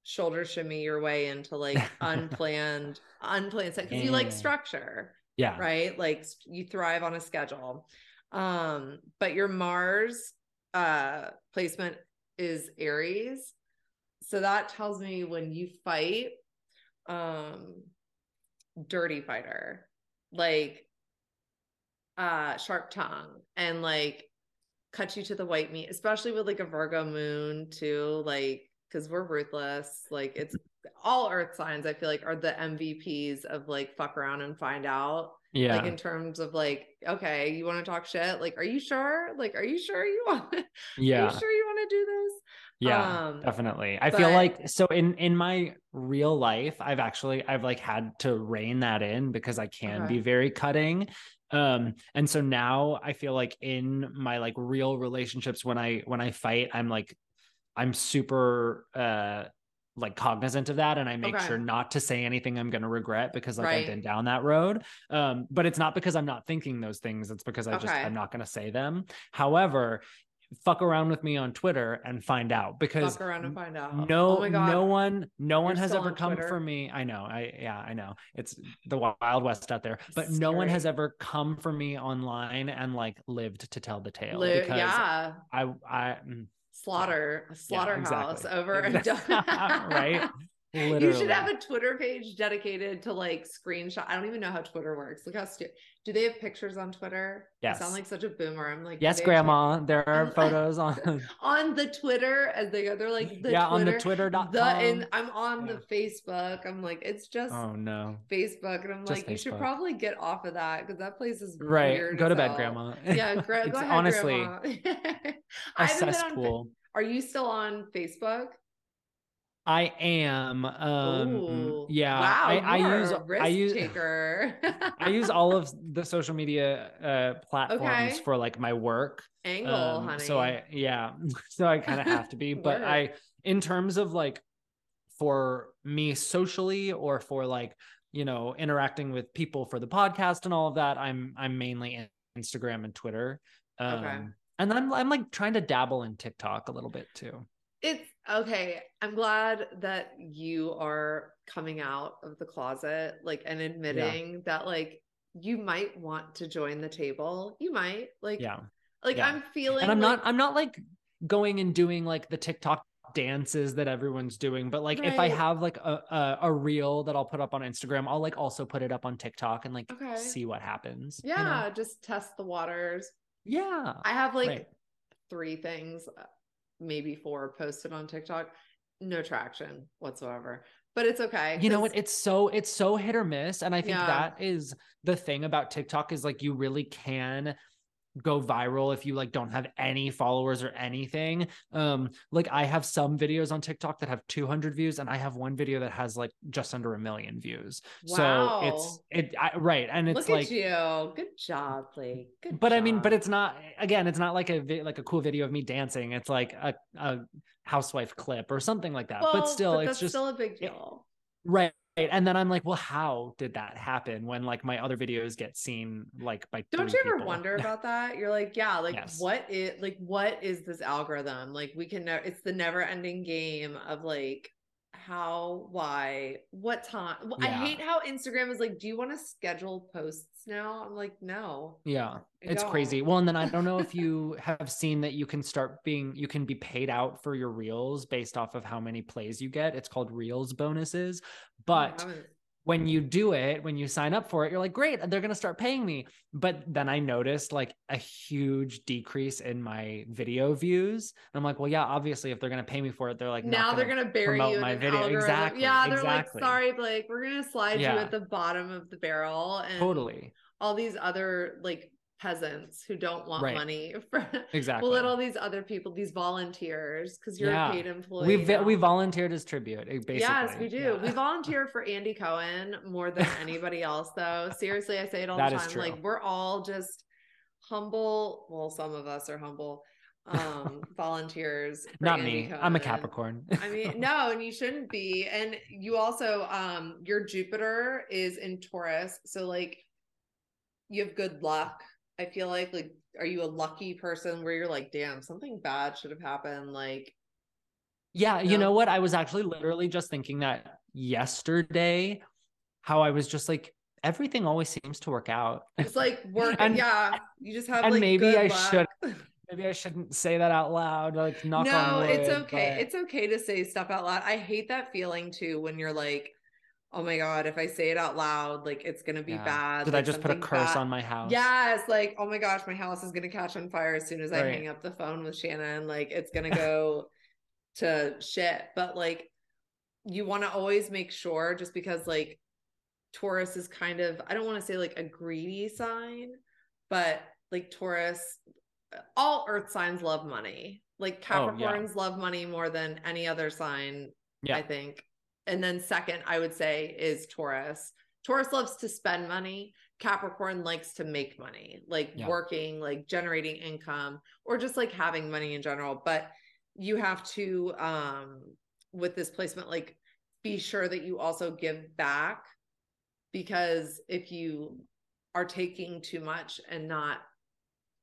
shoulder shimmy your way into like unplanned unplanned stuff because you like structure yeah. right? Like you thrive on a schedule. Um but your mars uh placement is aries. So that tells me when you fight um dirty fighter like uh sharp tongue and like cut you to the white meat especially with like a virgo moon too like because we're ruthless. Like it's all earth signs, I feel like are the MVPs of like fuck around and find out. Yeah. Like in terms of like, okay, you want to talk shit? Like, are you sure? Like, are you sure you want yeah. You sure you want to do this? Yeah, um, definitely. I but... feel like so in in my real life, I've actually I've like had to rein that in because I can okay. be very cutting um and so now i feel like in my like real relationships when i when i fight i'm like I'm super uh like cognizant of that and I make okay. sure not to say anything I'm going to regret because like right. I've been down that road. Um but it's not because I'm not thinking those things, it's because I okay. just I'm not going to say them. However, fuck around with me on Twitter and find out because fuck around and find out. No, oh no one, no You're one has ever come Twitter? for me. I know. I yeah, I know. It's the wild west out there, but Scary. no one has ever come for me online and like lived to tell the tale. Live, because yeah. I I mm, slaughter slaughterhouse yeah, exactly. over exactly. right Literally. You should have a Twitter page dedicated to like screenshot. I don't even know how Twitter works. Look how stupid. Do they have pictures on Twitter? Yes. I sound like such a boomer. I'm like, yes, grandma. There are photos on on the Twitter as they go. They're like, the yeah, Twitter, on the Twitter.com. The, and I'm on yeah. the Facebook. I'm like, it's just oh no Facebook, and I'm just like, Facebook. you should probably get off of that because that place is right. Go to bed, grandma. Yeah, gra- go ahead, honestly grandma. a cesspool. Are you still on Facebook? I am. Um Ooh, yeah. Wow. I, I use I use taker. I use all of the social media uh platforms okay. for like my work. Angle, um, honey. So I yeah. So I kind of have to be. but I in terms of like for me socially or for like, you know, interacting with people for the podcast and all of that, I'm I'm mainly Instagram and Twitter. Um okay. and I'm I'm like trying to dabble in TikTok a little bit too. It's okay. I'm glad that you are coming out of the closet, like, and admitting yeah. that, like, you might want to join the table. You might, like, yeah, like yeah. I'm feeling, and I'm like, not, I'm not like going and doing like the TikTok dances that everyone's doing but like right. if i have like a, a, a reel that i'll put up on instagram i'll like also put it up on tiktok and like okay. see what happens yeah you know? just test the waters yeah i have like right. three things uh, maybe four posted on TikTok. no traction whatsoever. But it's okay. You know what? It's so it's so hit or miss. And I think Yeah. that is the thing about TikTok is like you really can go viral if you like don't have any followers or anything. Um like I have some videos on TikTok that have 200 views and I have one video that has like just under a million views. wow. So it's it I, right and it's Look like at you. Good job, Blake. Good but I mean, but it's not again, it's not like a like a cool video of me dancing. It's like a, a housewife clip or something like that. Well, but still, it's just still a big it- deal. right. And then I'm like, well, how did that happen when like my other videos get seen like by Don't you ever people? wonder about that? You're like, yeah, like Yes. what is like what is this algorithm? Like we can know it's the never ending game of like how, why, what time. Well, I hate how Instagram is like, do you want to schedule posts now? I'm like, no. Yeah, it's crazy. Well, and then I don't know if you have seen that you can start being you can be paid out for your reels based off of how many plays you get. It's called reels bonuses. Oh, but haven't- when you do it, when you sign up for it, you're like, great, they're going to start paying me. But then I noticed like a huge decrease in my video views. And I'm like, well, yeah, obviously, if they're going to pay me for it, they're like, now they're gonna- gonna bury you in my video. algorithm. Exactly, Yeah, they're exactly. like, sorry, Blake, we're gonna slide Yeah. you at the bottom of the barrel and totally all these other like peasants who don't want Right. money for exactly. Well, let all these other people, these volunteers, because you're Yeah. a paid employee. we vi- we volunteered as tribute. eh, Basically, Yes, we do. Yeah. We volunteer for Andy Cohen more than anybody else, though. Seriously, I say it all That the is time. true. Like we're all just humble. Well, some of us are humble um volunteers. Not Andy me. I'm a Capricorn. I mean, no, and you shouldn't be. And you also, um, your Jupiter is in Taurus, so like, you have good luck. I feel like, like, are you a lucky person where you're like, damn, something bad should have happened? Like, Yeah, you No. know what? I was actually literally just thinking that yesterday, how I was just like, everything always seems to work out. it's like work. And- yeah, you just have and like maybe I luck. should- Maybe I shouldn't say that out loud. Like, knock on no, wood. it's okay. but- It's okay to say stuff out loud. I hate that feeling too when you're like, oh my god, if I say it out loud, like it's gonna be Yeah. bad. Did I just put a curse bad- on my house? Yes, like oh my gosh, my house is gonna catch on fire as soon as I hang up the phone with Shannon. Like it's gonna go to shit. But like you want to always make sure, just because like Taurus is kind of I don't want to say like a greedy sign, but like Taurus, all Earth signs love money. Like Oh, yeah. Capricorns love money more than any other sign Yeah. I think. And then second, I would say is Taurus. Taurus loves to spend money. Capricorn likes to make money, like Yeah. working, like generating income, or just like having money in general. But you have to, um, with this placement, like be sure that you also give back because if you are taking too much and not,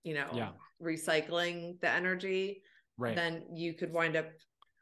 you know, Yeah. recycling the energy, Right. then you could wind up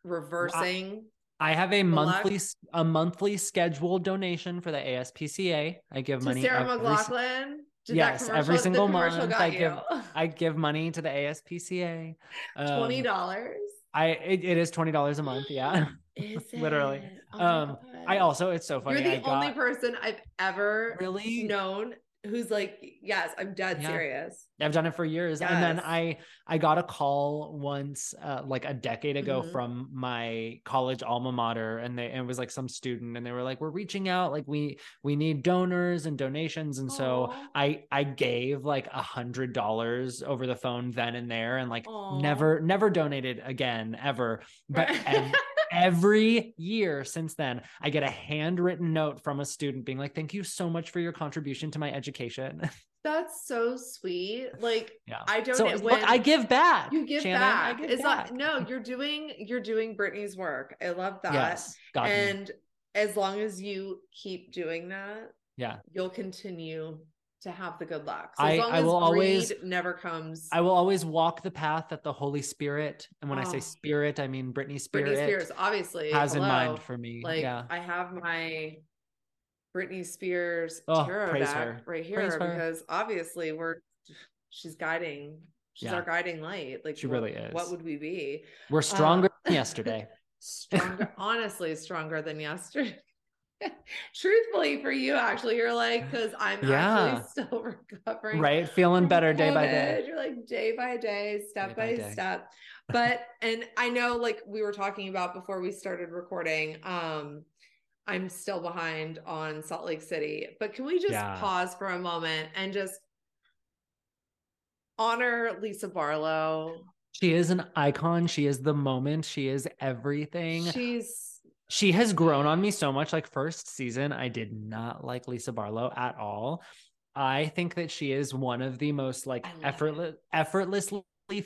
reversing. I have a monthly a monthly scheduled donation for the ASPCA. I give money to money Sarah McLachlan. Did Yes, every single month I you. give- I give money to the ASPCA. Um, twenty dollars. I it, it is twenty dollars a month. Yeah. Literally. Oh Um, I also it's so funny. You're the only person I've ever really known who's like, yes, I'm dead Yeah. serious. I've done it for years. And then I I got a call once uh, like a decade ago Mhm. from my college alma mater and they and it was like some student and they were like we're reaching out like we we need donors and donations and so I I gave like a hundred dollars over the phone then and there and like Aw. never never donated again ever but ev- every year since then I get a handwritten note from a student being like thank you so much for your contribution to my education That's so sweet. Like yeah I don't so look I give back you give Shannon, back. Give it's back. not no, you're doing you're doing Brittany's work. I love that. yes got me. and as long as you keep doing that, yeah you'll continue to have the good luck. So I- as long I as will always- never comes. I will always walk the path that the Holy Spirit, and when I say Oh. spirit, I mean Britney Spirit, Britney Spears, obviously, has in mind for me. Like yeah, I have my Britney Spears Oh, tarot deck her. right here Praise her. because obviously we're she's guiding. She's Yeah. our guiding light. Like She what- really is. What would we be? we're stronger Uh, than yesterday. Stronger, honestly, stronger than yesterday. Truthfully, for you, actually, you're like, because I'm Yeah. actually still recovering. right feeling better day by day You're like day by day, step Day by, by day. step. But and I know like we were talking about before we started recording, um, I'm still behind on Salt Lake City. But can we just Yeah. pause for a moment and just honor Lisa Barlow? she is an icon she is the moment she is everything She's she has grown on me so much like first season i did not like lisa barlow at all i think that she is one of the most like I love it. effortless effortlessly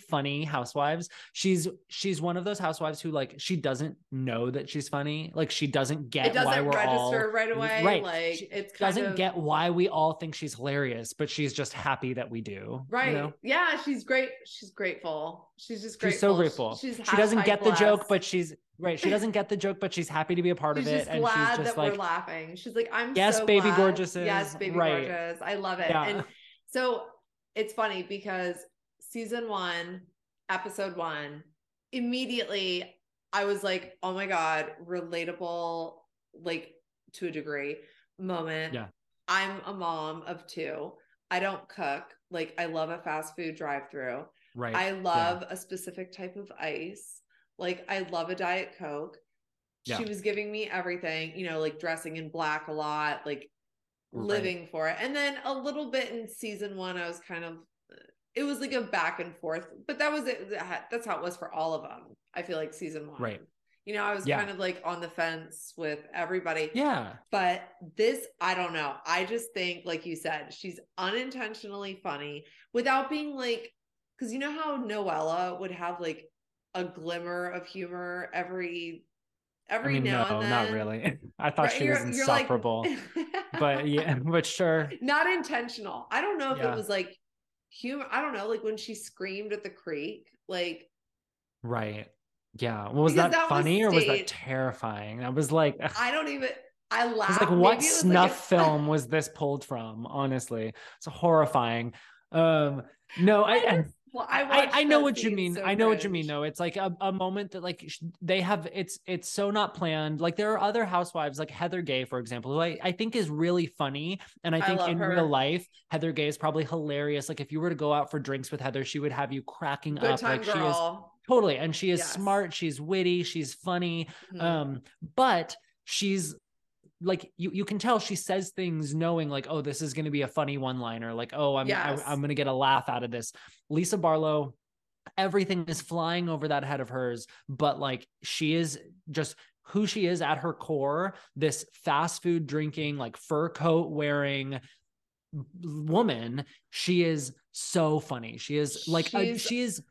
funny housewives she's she's one of those housewives who like she doesn't know that she's funny like she doesn't get it doesn't why we're register all right away. right. Like She it's kind doesn't of, get why we all think she's hilarious but she's just happy that we do Right. you know? Yeah, she's great. She's grateful. She's just grateful. she's so grateful She's she doesn't get the joke but she's right she doesn't get the joke but she's happy to be a part she's of it just and glad she's just that like we're laughing. She's like, I'm Yes, so baby glad. gorgeouses. Yes, baby Right. gorgeous. I love it. Yeah. And so it's funny because season one, episode one, immediately I was like, oh my God, relatable, like to a degree moment. Yeah. I'm a mom of two. I don't cook. Like I love a fast food drive through. right I love a specific type of ice. Like I love a diet coke. Yeah. She was giving me everything, you know, like dressing in black a lot, like Right. living for it. And then a little bit in season 1 I was kind of it was like a back and forth, but that was it that's how it was for all of them. I feel like season 1. Right. You know, I was Yeah. kind of like on the fence with everybody. yeah But this, I don't know. I just think, like you said, she's unintentionally funny without being like, because you know how Noella would have like a glimmer of humor every i every mean now no and then. not really i thought Right? she You're- was you're like- insufferable but yeah but sure not intentional. I don't know if Yeah. it was like humor. I don't know, like when she screamed at the creek, like right yeah well, was that, that was funny or was that terrifying that was like I don't even. I I was laughed. like what was snuff like a- film was this pulled from honestly it's horrifying um no i, I Well, I, I, I, know what you mean. so I know what you mean though. It's like a, a moment that like sh- they have it's it's so not planned. Like there are other housewives like Heather Gay, for example, who I, I think is really funny. And I I think love in her. real life, Heather Gay is probably hilarious. Like if you were to go out for drinks with Heather, she would have you cracking Good up. time like she is girl. totally and she is Yes. smart, she's witty, she's funny. Mhm. Um, but she's like you you can tell she says things knowing like oh this is going to be a funny one liner like oh I'm Yes. I, I'm going to get a laugh out of this. Lisa Barlow everything is flying over that head of hers but like she is just who she is at her core this fast food drinking like fur coat wearing woman she is so funny she is like a, she is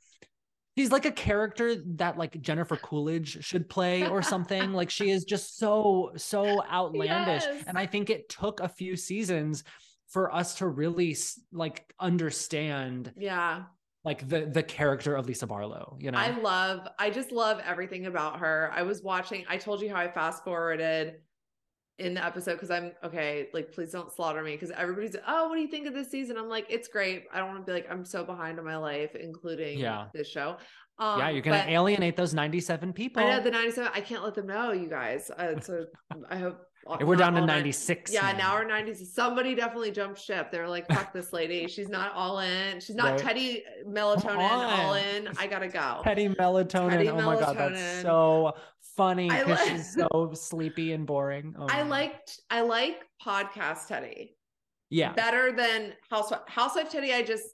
she's like a character that like Jennifer Coolidge should play or something like she is just so so outlandish Yes. and I think it took a few seasons for us to really like understand yeah. like the the character of Lisa Barlow you know I love, I just love everything about her. I was watching, I told you how I fast forwarded in the episode because I'm okay, like, please don't slaughter me because everybody's, oh, what do you think of this season? I'm like, it's great. I don't want to be like, I'm so behind on my life, including Yeah. this show. Um, yeah you're going but alienate those 97 people I know the 97, I can't let them know, you guys. Uh, so I hope we're down to all nine- 96 Yeah, now we're 90s. Somebody definitely jumped ship. They're like, fuck this lady. She's not all in. She's not Right. Teddi melatonin all in. I gotta go. Teddi melatonin. Teddi oh my god, that's so funny because li- she's so sleepy and boring. Oh I liked I like podcast Teddi yeah, better than housewife housewife Teddi. I just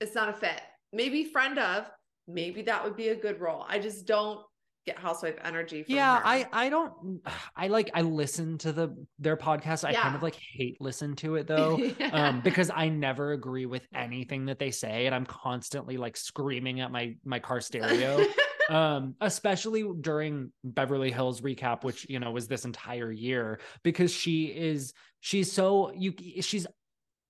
it's not a fit. Maybe friend of, maybe that would be a good role. I just don't get housewife energy. From yeah. her. I I don't. I like I listen to the their podcast. I kind of like hate listen to it though. um because i never agree with anything that they say and i'm constantly like screaming at my my car stereo um especially during beverly hills recap which you know was this entire year because she is she's so you she's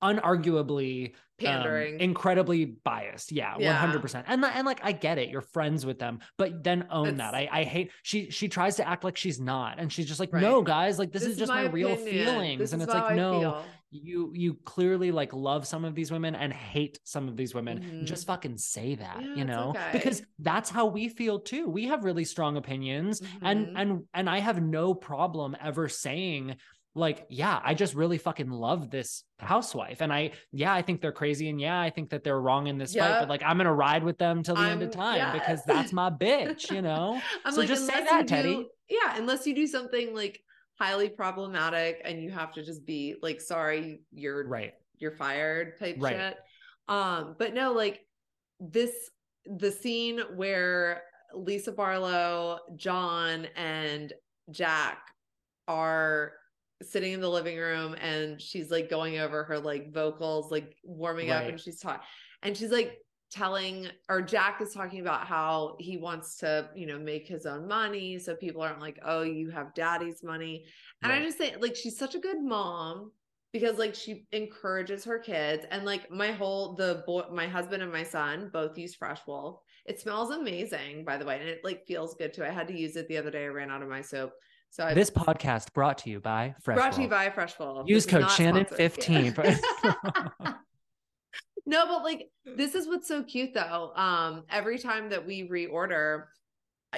unarguably um, pandering. incredibly biased yeah, Yeah. 100% and and like i get it you're friends with them but then own that i i hate she she tries to act like she's not and she's just like Right. no guys like this, is just my, real opinion. feelings This and it's like no feel. You you clearly like love some of these women and hate some of these women. Mhm. Just fucking say that, Yeah, you know? okay. Because that's how we feel too. We have really strong opinions and Mhm. and and I have no problem ever saying like yeah i just really fucking love this housewife and i yeah i think they're crazy and yeah i think that they're wrong in this fight but like i'm gonna ride with them till the end of I'm- time because that's my bitch you know I'm So like, just say that, you Teddi. do- yeah, unless you do something like highly problematic and you have to just be like, sorry, you're right you're fired type Right. shit. Um, but no, like this the scene where Lisa Barlow, John, and Jack are sitting in the living room and she's like going over her like vocals, like warming up, and she's talking and she's like telling or Jack is talking about how he wants to, you know, make his own money so people aren't like, "Oh, you have daddy's money." And I just think like she's such a good mom because like she encourages her kids and like my whole the boy my husband and my son both use fresh wolf. It smells amazing by the way and it like feels good too. I had to use it the other day. I ran out of my soap. So i this podcast brought to you by fresh brought to you by fresh wolf. Use This code shannon sponsored. 15 Yeah. no but like this is what's so cute though. Um every time that we reorder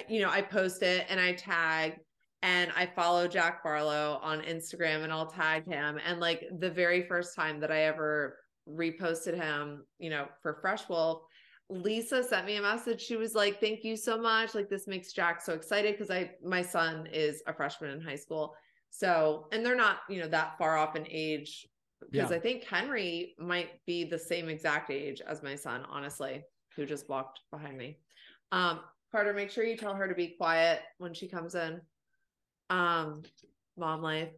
you know i post it and i tag and i follow jack barlow on instagram and i'll tag him. And like the very first time that i ever reposted him you know for fresh wolf lisa sent me a message. She was like thank you so much. Like this makes jack so excited because i my son is a freshman in high school. So and they're not you know that far off in age because Yeah. I think Henry might be the same exact age as my son, honestly, who just walked behind me. Um, Carter, make sure you tell her to be quiet when she comes in. Um, mom life.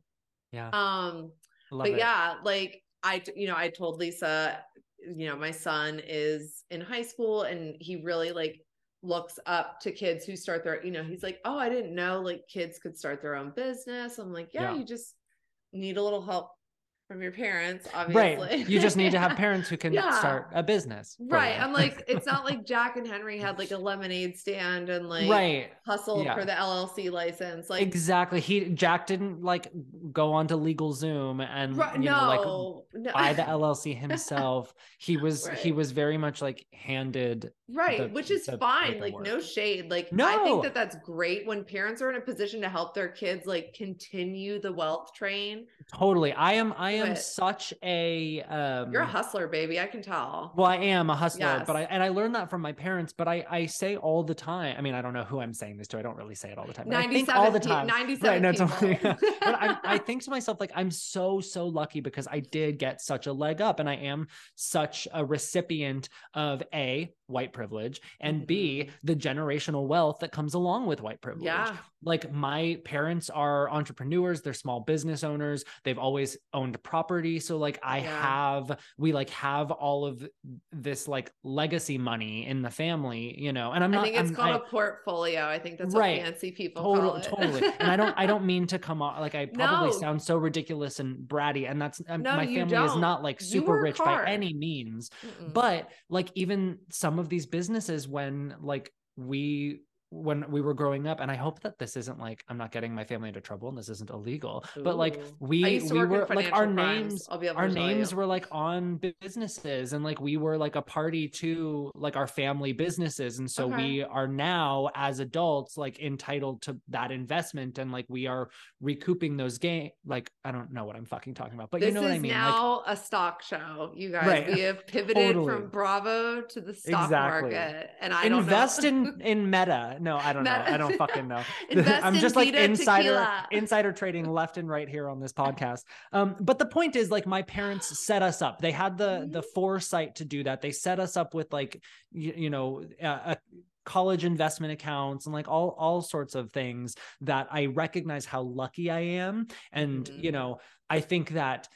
yeah Um, love but it. yeah, like I, you know, I told Lisa, you know, my son is in high school and he really like looks up to kids who start their, you know, he's like, oh, I didn't know like kids could start their own business. I'm like, yeah, Yeah. you just need a little help from your parents, obviously. right you just need to have parents who can Yeah. start a business Right. I'm like, it's not like Jack and Henry had like a lemonade stand and like right hustled Yeah. for the LLC license. Like, exactly he jack didn't like go onto LegalZoom and right, you know like no, no. buy the llc himself he was he was very much like handed right which is fine like paperwork. no shade like i think that that's great when parents are in a position to help their kids like continue the wealth train totally i am i am But- such a um you're a hustler baby i can tell well i am a hustler but i and i learned that from my parents but i i say all the time i mean i don't know who i'm saying this to i don't really say it all the time i think all the time 97 no, people. totally. but I, I think to myself like i'm so so lucky because i did get such a leg up and i am such a recipient of a white privilege and b Mhm. the generational wealth that comes along with white privilege yeah like my parents are entrepreneurs they're small business owners they've always owned property so like i Yeah. have we like have all of this like legacy money in the family you know and i'm not i think it's I'm- called I- a portfolio i think that's Right. what fancy people call Total, it totally. And I don't, I don't mean to come off like I probably No. sound so ridiculous and bratty. And that's um, No, my family is don't. not like super rich hard. by any means. Mm-mm. But like even some of these businesses, when like we when we were growing up, and I hope that this isn't like I'm not getting my family into trouble and this isn't illegal. But like we I used to we were like our crimes, names I'll be able our names you. were like on businesses and like we were like a party to like our family businesses and so Okay. we are now as adults like entitled to that investment and like we are recouping those gain like i don't know what i'm fucking talking about but this you know what i mean like now a stock show, you guys. Right. We have pivoted Totally. from Bravo to the stock Exactly. market, and I don't invest in in meta no i don't know i don't fucking know i'm just like insider tequila. insider trading left and right here on this podcast um but the point is like my parents set us up they had the the Mm-hmm. foresight to do that they set us up with like you, you know a, a college investment accounts and like all all sorts of things that i recognize how lucky i am and you Mhm. know i think that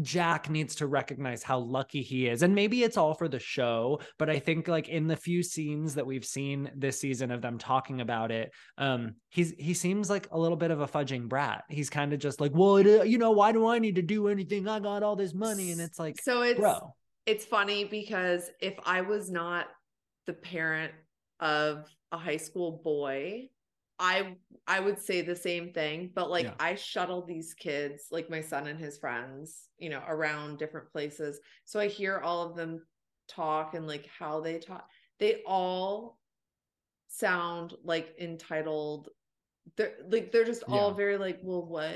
Jack needs to recognize how lucky he is. And maybe it's all for the show, but I think like in the few scenes that we've seen this season of them talking about it, um he's he seems like a little bit of a fudging brat. He's kind of just like, "Well, it, uh, you know, why do I need to do anything? I got all this money." And it's like, so it's "Bro, it's funny because if I was not the parent of a high school boy, I I would say the same thing, but like Yeah. I shuttle these kids, like my son and his friends, you know, around different places. So I hear all of them talk and like how they talk. They all sound like entitled. They're like they're just all very like, well, what?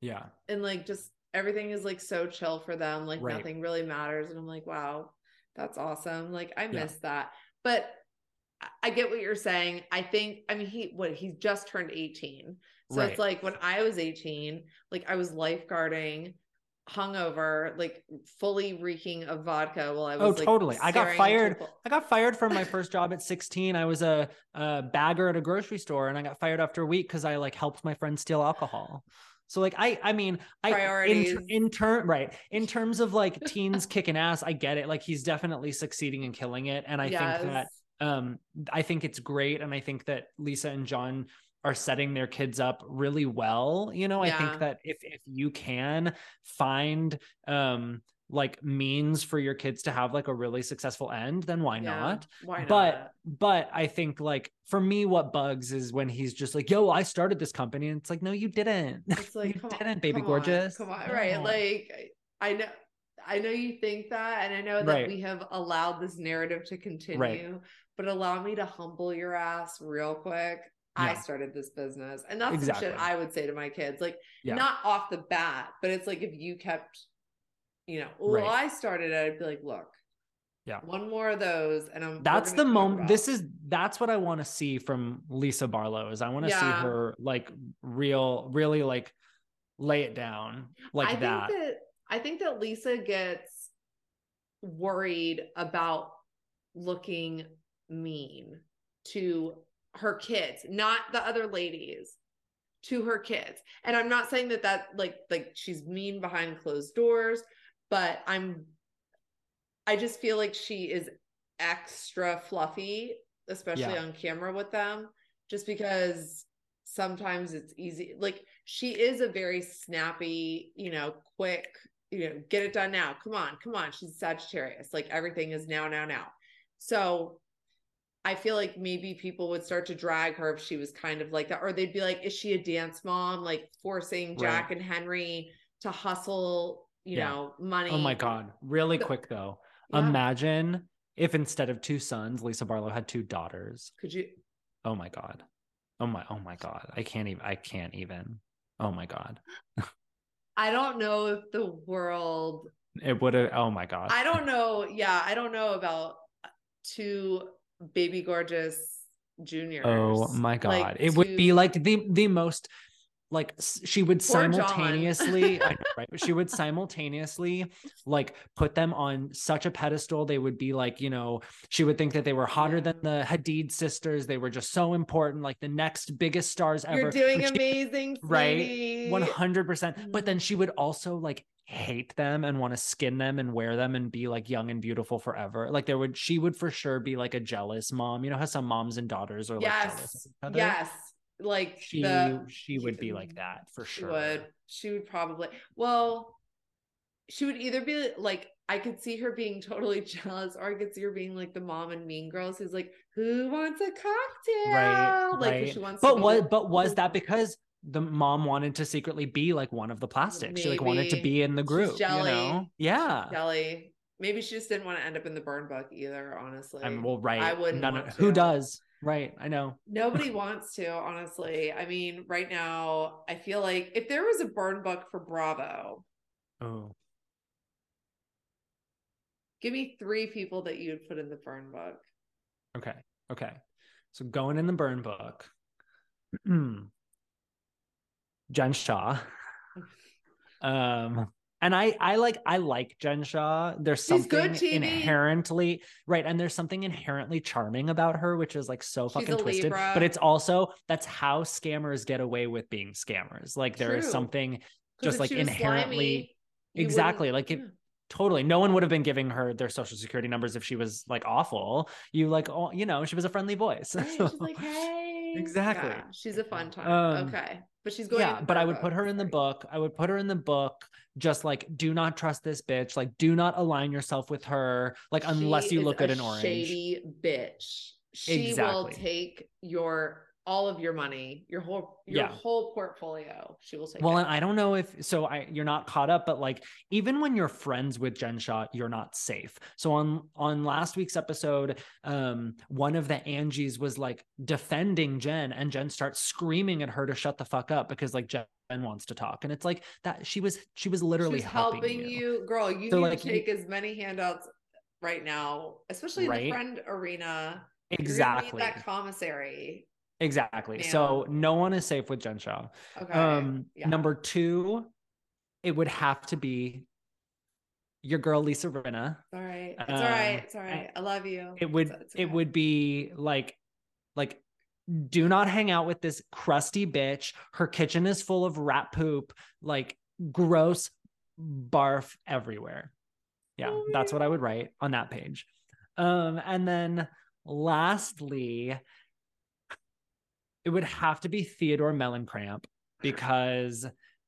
Yeah. And like just everything is like so chill for them. Like Right. nothing really matters. And I'm like, wow, that's awesome. Like I Yeah. miss that. But I- get what you're saying. I think, I mean, he, what, he's just turned 18. So Right. it's like when I was 18, like I was lifeguarding, hungover, like fully reeking of vodka while I Oh, was like, totally. I got staring into a fired. I got fired from my first job at 16. I was a, a bagger at a grocery store and I got fired after a week because I like helped my friend steal alcohol. So like I I mean I in, in turn right in terms of like teens kicking ass I get it like he's definitely succeeding and killing it and I think that Yes. Um I think it's great and I think that Lisa and John are setting their kids up really well you know I think that if if you can find um like means for your kids to have like a really successful end then why Yeah. not Why not? but but I think like for me, what bugs is when he's just like, "Yo, I started this company," and it's like, "No, you didn't. it's like, you didn't, baby come on, gorgeous. Come on. Right. Like, I I know. I know you think that, and I know that Right. we have allowed this narrative to continue, but allow me to humble your ass real quick. I started this business, and that's Exactly. shit I would say to my kids. Like, Yeah. not off the bat, but it's like if you kept, you know, well, Right. I started it, I'd be like, look, Yeah. one more of those, and I'm. That's the moment. This is that's what I want to see from Lisa Barlow. Is I want to see her like real, really like lay it down like I that. think that I think that Lisa gets worried about looking mean to her kids, not the other ladies, to her kids. And I'm not saying that that like like she's mean behind closed doors, but I'm I just feel like she is extra fluffy, especially Yeah. on camera with them, just because sometimes it's easy. Like she is a very snappy, you know, quick, you know, get it done now. Come on, come on. She's Sagittarius. Like everything is now, now, now. So I feel like maybe people would start to drag her if she was kind of like that, or they'd be like, is she a dance mom? Like forcing Jack and Henry to hustle, you Yeah. know, money. oh my god! Really quick though, Yeah. imagine if instead of two sons, Lisa Barlow had two daughters. Could you? Oh my god. Oh my. Oh my god. I can't even. I can't even. Oh my god. I don't know if the world It would have. Oh my god. I don't know. Yeah, I don't know about two baby gorgeous junior. Oh my god. Like, it would be like the the most like she would simultaneously know, right? She would simultaneously like put them on such a pedestal. They would be like you know she would think that they were hotter than the Hadid sisters. They were just so important like the next biggest stars ever. You're doing she- amazing, right? sweetie. 100% mm. but then she would also like hate them and want to skin them and wear them and be like young and beautiful forever. Like there would she would for sure be like a jealous mom. You know how some moms and daughters are like Yes, yes. Like she the she would be like that for she sure would. She would probably. Well, she would either be like I could see her being totally jealous, or I could see her being like the mom and Mean Girls, who's like, "Who wants a cocktail?" right Like right she wants. but was but was that because the mom wanted to secretly be like one of the plastics she like wanted to be in the She's group you know yeah Jelly. Maybe she just didn't want to end up in the burn book either. Honestly, i mean well right I wouldn't None who does right i know Nobody wants to, honestly. I mean, right now, I feel like if there was a burn book for Bravo, oh give me three people that you'd put in the burn book. Okay. Okay. So going in the burn book. Jen Shah. Um and I I like I like Jen Shah. There's something inherently right, and there's something inherently charming about her, which is like so She's fucking twisted. Libra. But it's also that's how scammers get away with being scammers. Like there is True. something 'Cause just like inherently slimy, exactly like if yeah. totally no one would have been giving her their social security numbers if she was like awful you like oh you know she was a friendly voice Right, So- she's like, hey, Exactly. Yeah, she's a fun time. Um, okay, but she's going. yeah but i would book. put her in the book i would put her in the book just like do not trust this bitch like do not align yourself with her like unless She you look good a in orange Shady bitch. She will Exactly. take your all of your money, your whole your Yeah. whole portfolio. She will take Well, it. and I don't know if so I you're not caught up, but like even when you're friends with Jen Shah, you're not safe. So on on last week's episode, um, one of the Angies was like defending Jen, and Jen starts screaming at her to shut the fuck up because like Jen wants to talk. And it's like that she was she was literally She's helping, helping you. you. girl. You So, need like, to you- take as many handouts right now, especially in the friend arena. Exactly. that commissary. Exactly. So no one is safe with Jen Shah. Okay. Um, yeah. number two, it would have to be your girl Lisa Rinna. It's all right. It's um, all right. It's all right. I love you. It would it's it would be like like do not hang out with this crusty bitch. Her kitchen is full of rat poop, like gross barf everywhere. Yeah, Oh that's what I would write on that page. Um, and then lastly, it would have to be Theodore Mellencamp because,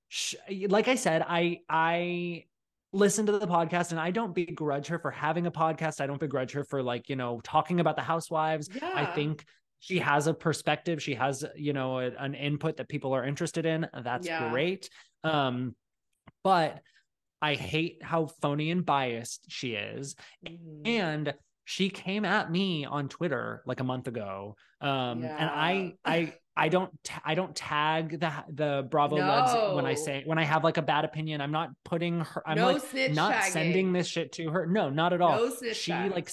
sh- like I said, I I listen to the podcast and I don't begrudge her for having a podcast. I don't begrudge her for like you know talking about the housewives. Yeah. I think she has a perspective. She has you know a- an input that people are interested in. That's Yeah. great. Um, but I hate how phony and biased she is. Mhm. And she came at me on Twitter like a month ago. Um, and I, I, I don't, ta- I don't tag the the Bravolebs when I say when I have like a bad opinion. I'm not putting her. I'm no like not tagging. sending this shit to her. No, not at all. No she like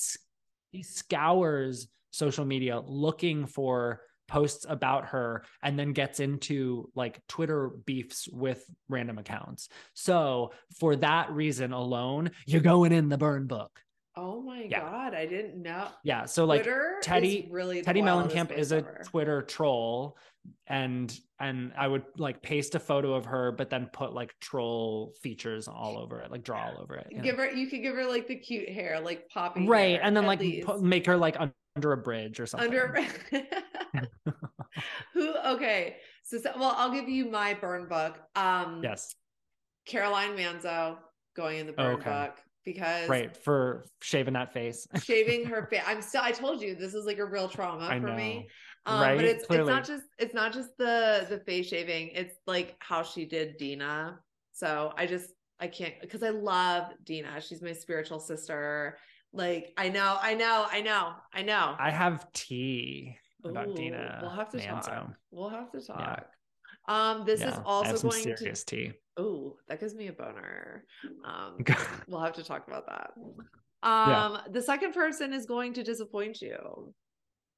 she scours social media looking for posts about her and then gets into like Twitter beefs with random accounts. So for that reason alone, you're going in the burn book. Oh my Yeah. god, I didn't know. Yeah. So like Twitter Teddi- really Teddi Mellencamp is a ever. Twitter troll and and I would like paste a photo of her but then put like troll features all over it, like draw all over it. you know? Give her, you could give her like the cute hair, like poppy, right. hair, And then like least. pu- make her like under a bridge or something. under. A bridge. Who? Okay, so, so well, I'll give you my burn book. Um, yes. Caroline Manzo going in the burn Okay. book because Right. For shaving that face. shaving her face. I'm still. I told you this is like a real trauma I for know. me. Um, Right? But it's Clearly. it's not just it's not just the the face shaving. It's like how she did Dina. So I just I can't because I love Dina. She's my spiritual sister. Like I know, I know, I know, I know. I have tea about Ooh, Dina. We'll have to Manzo. talk. We'll have to talk. Um, this is Yeah, I also going serious tea. Oh, that gives me a boner. Um, we'll have to talk about that. Um, the second person is going to disappoint you.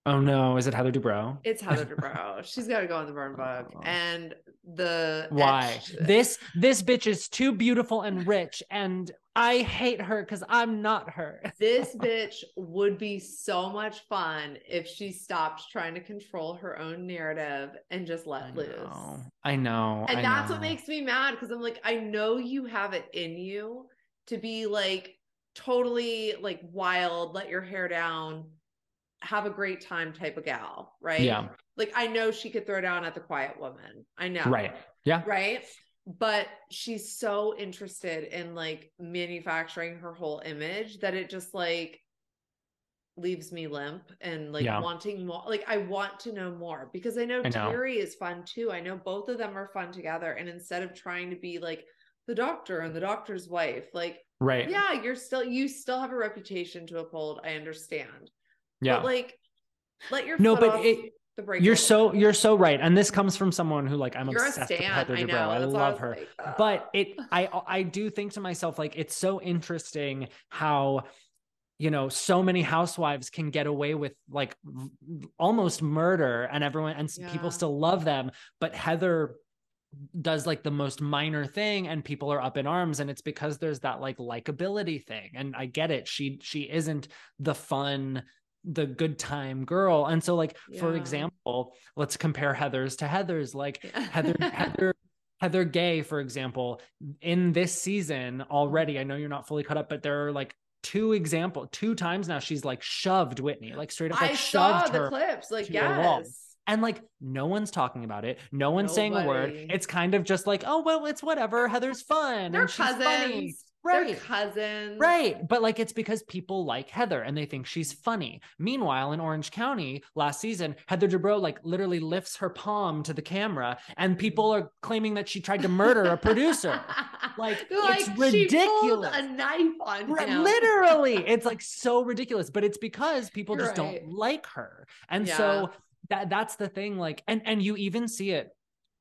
oh no, is it Heather Dubrow? It's Heather Dubrow. She's got to go on the burn book. Oh. And the Why? etched- This this bitch is too beautiful and rich, and I hate her because I'm not her. this bitch would be so much fun if she stopped trying to control her own narrative and just I let loose. know. I know. And I that's know. what makes me mad because I'm like, I know you have it in you to be like totally like wild, let your hair down, have a great time type of gal, right? Yeah. Like I know she could throw down at the quiet woman. I know. Right. Yeah. Right. But she's so interested in like manufacturing her whole image that it just like leaves me limp and like Yeah. wanting more. Like I want to know more because I know, I know. Terry is fun too. I know both of them are fun together. And instead of trying to be like the doctor and the doctor's wife, like, Right. yeah, you're still, you still have a reputation to uphold. I understand. Yeah. But like, let your No, but off it- the brake. you're so you're so right, and this comes from someone who like I'm You're obsessed with. Heather I Dubrow. know. I love was her. like, but it i i do think to myself like it's so interesting how you know so many housewives can get away with like almost murder and everyone and Yeah. people still love them but heather does like the most minor thing and people are up in arms and it's because there's that like likability thing and i get it she she isn't the fun the good time girl and so like for example let's compare heather's to heather's like Yeah. Heather Heather Heather Gay, for example, in this season already. I know you're not fully caught up, but there are like two example, two times now she's like shoved Whitney, like straight up like I saw shoved the her. clips. Like, to a wall. yes. And like no one's talking about it. No one's saying a word. It's kind of just like, oh well, it's whatever. Heather's fun. They're and she's cousins. funny. Right. They're cousins. Right. But like it's because people like Heather and they think she's funny. Meanwhile, in Orange County last season, Heather Dubrow like literally lifts her palm to the camera and people are claiming that she tried to murder a producer. Like, it's She pulled ridiculous. a knife on Right, him. literally it's like so ridiculous but it's because people You're just right. don't like her and Yeah. so that that's the thing like and and you even see it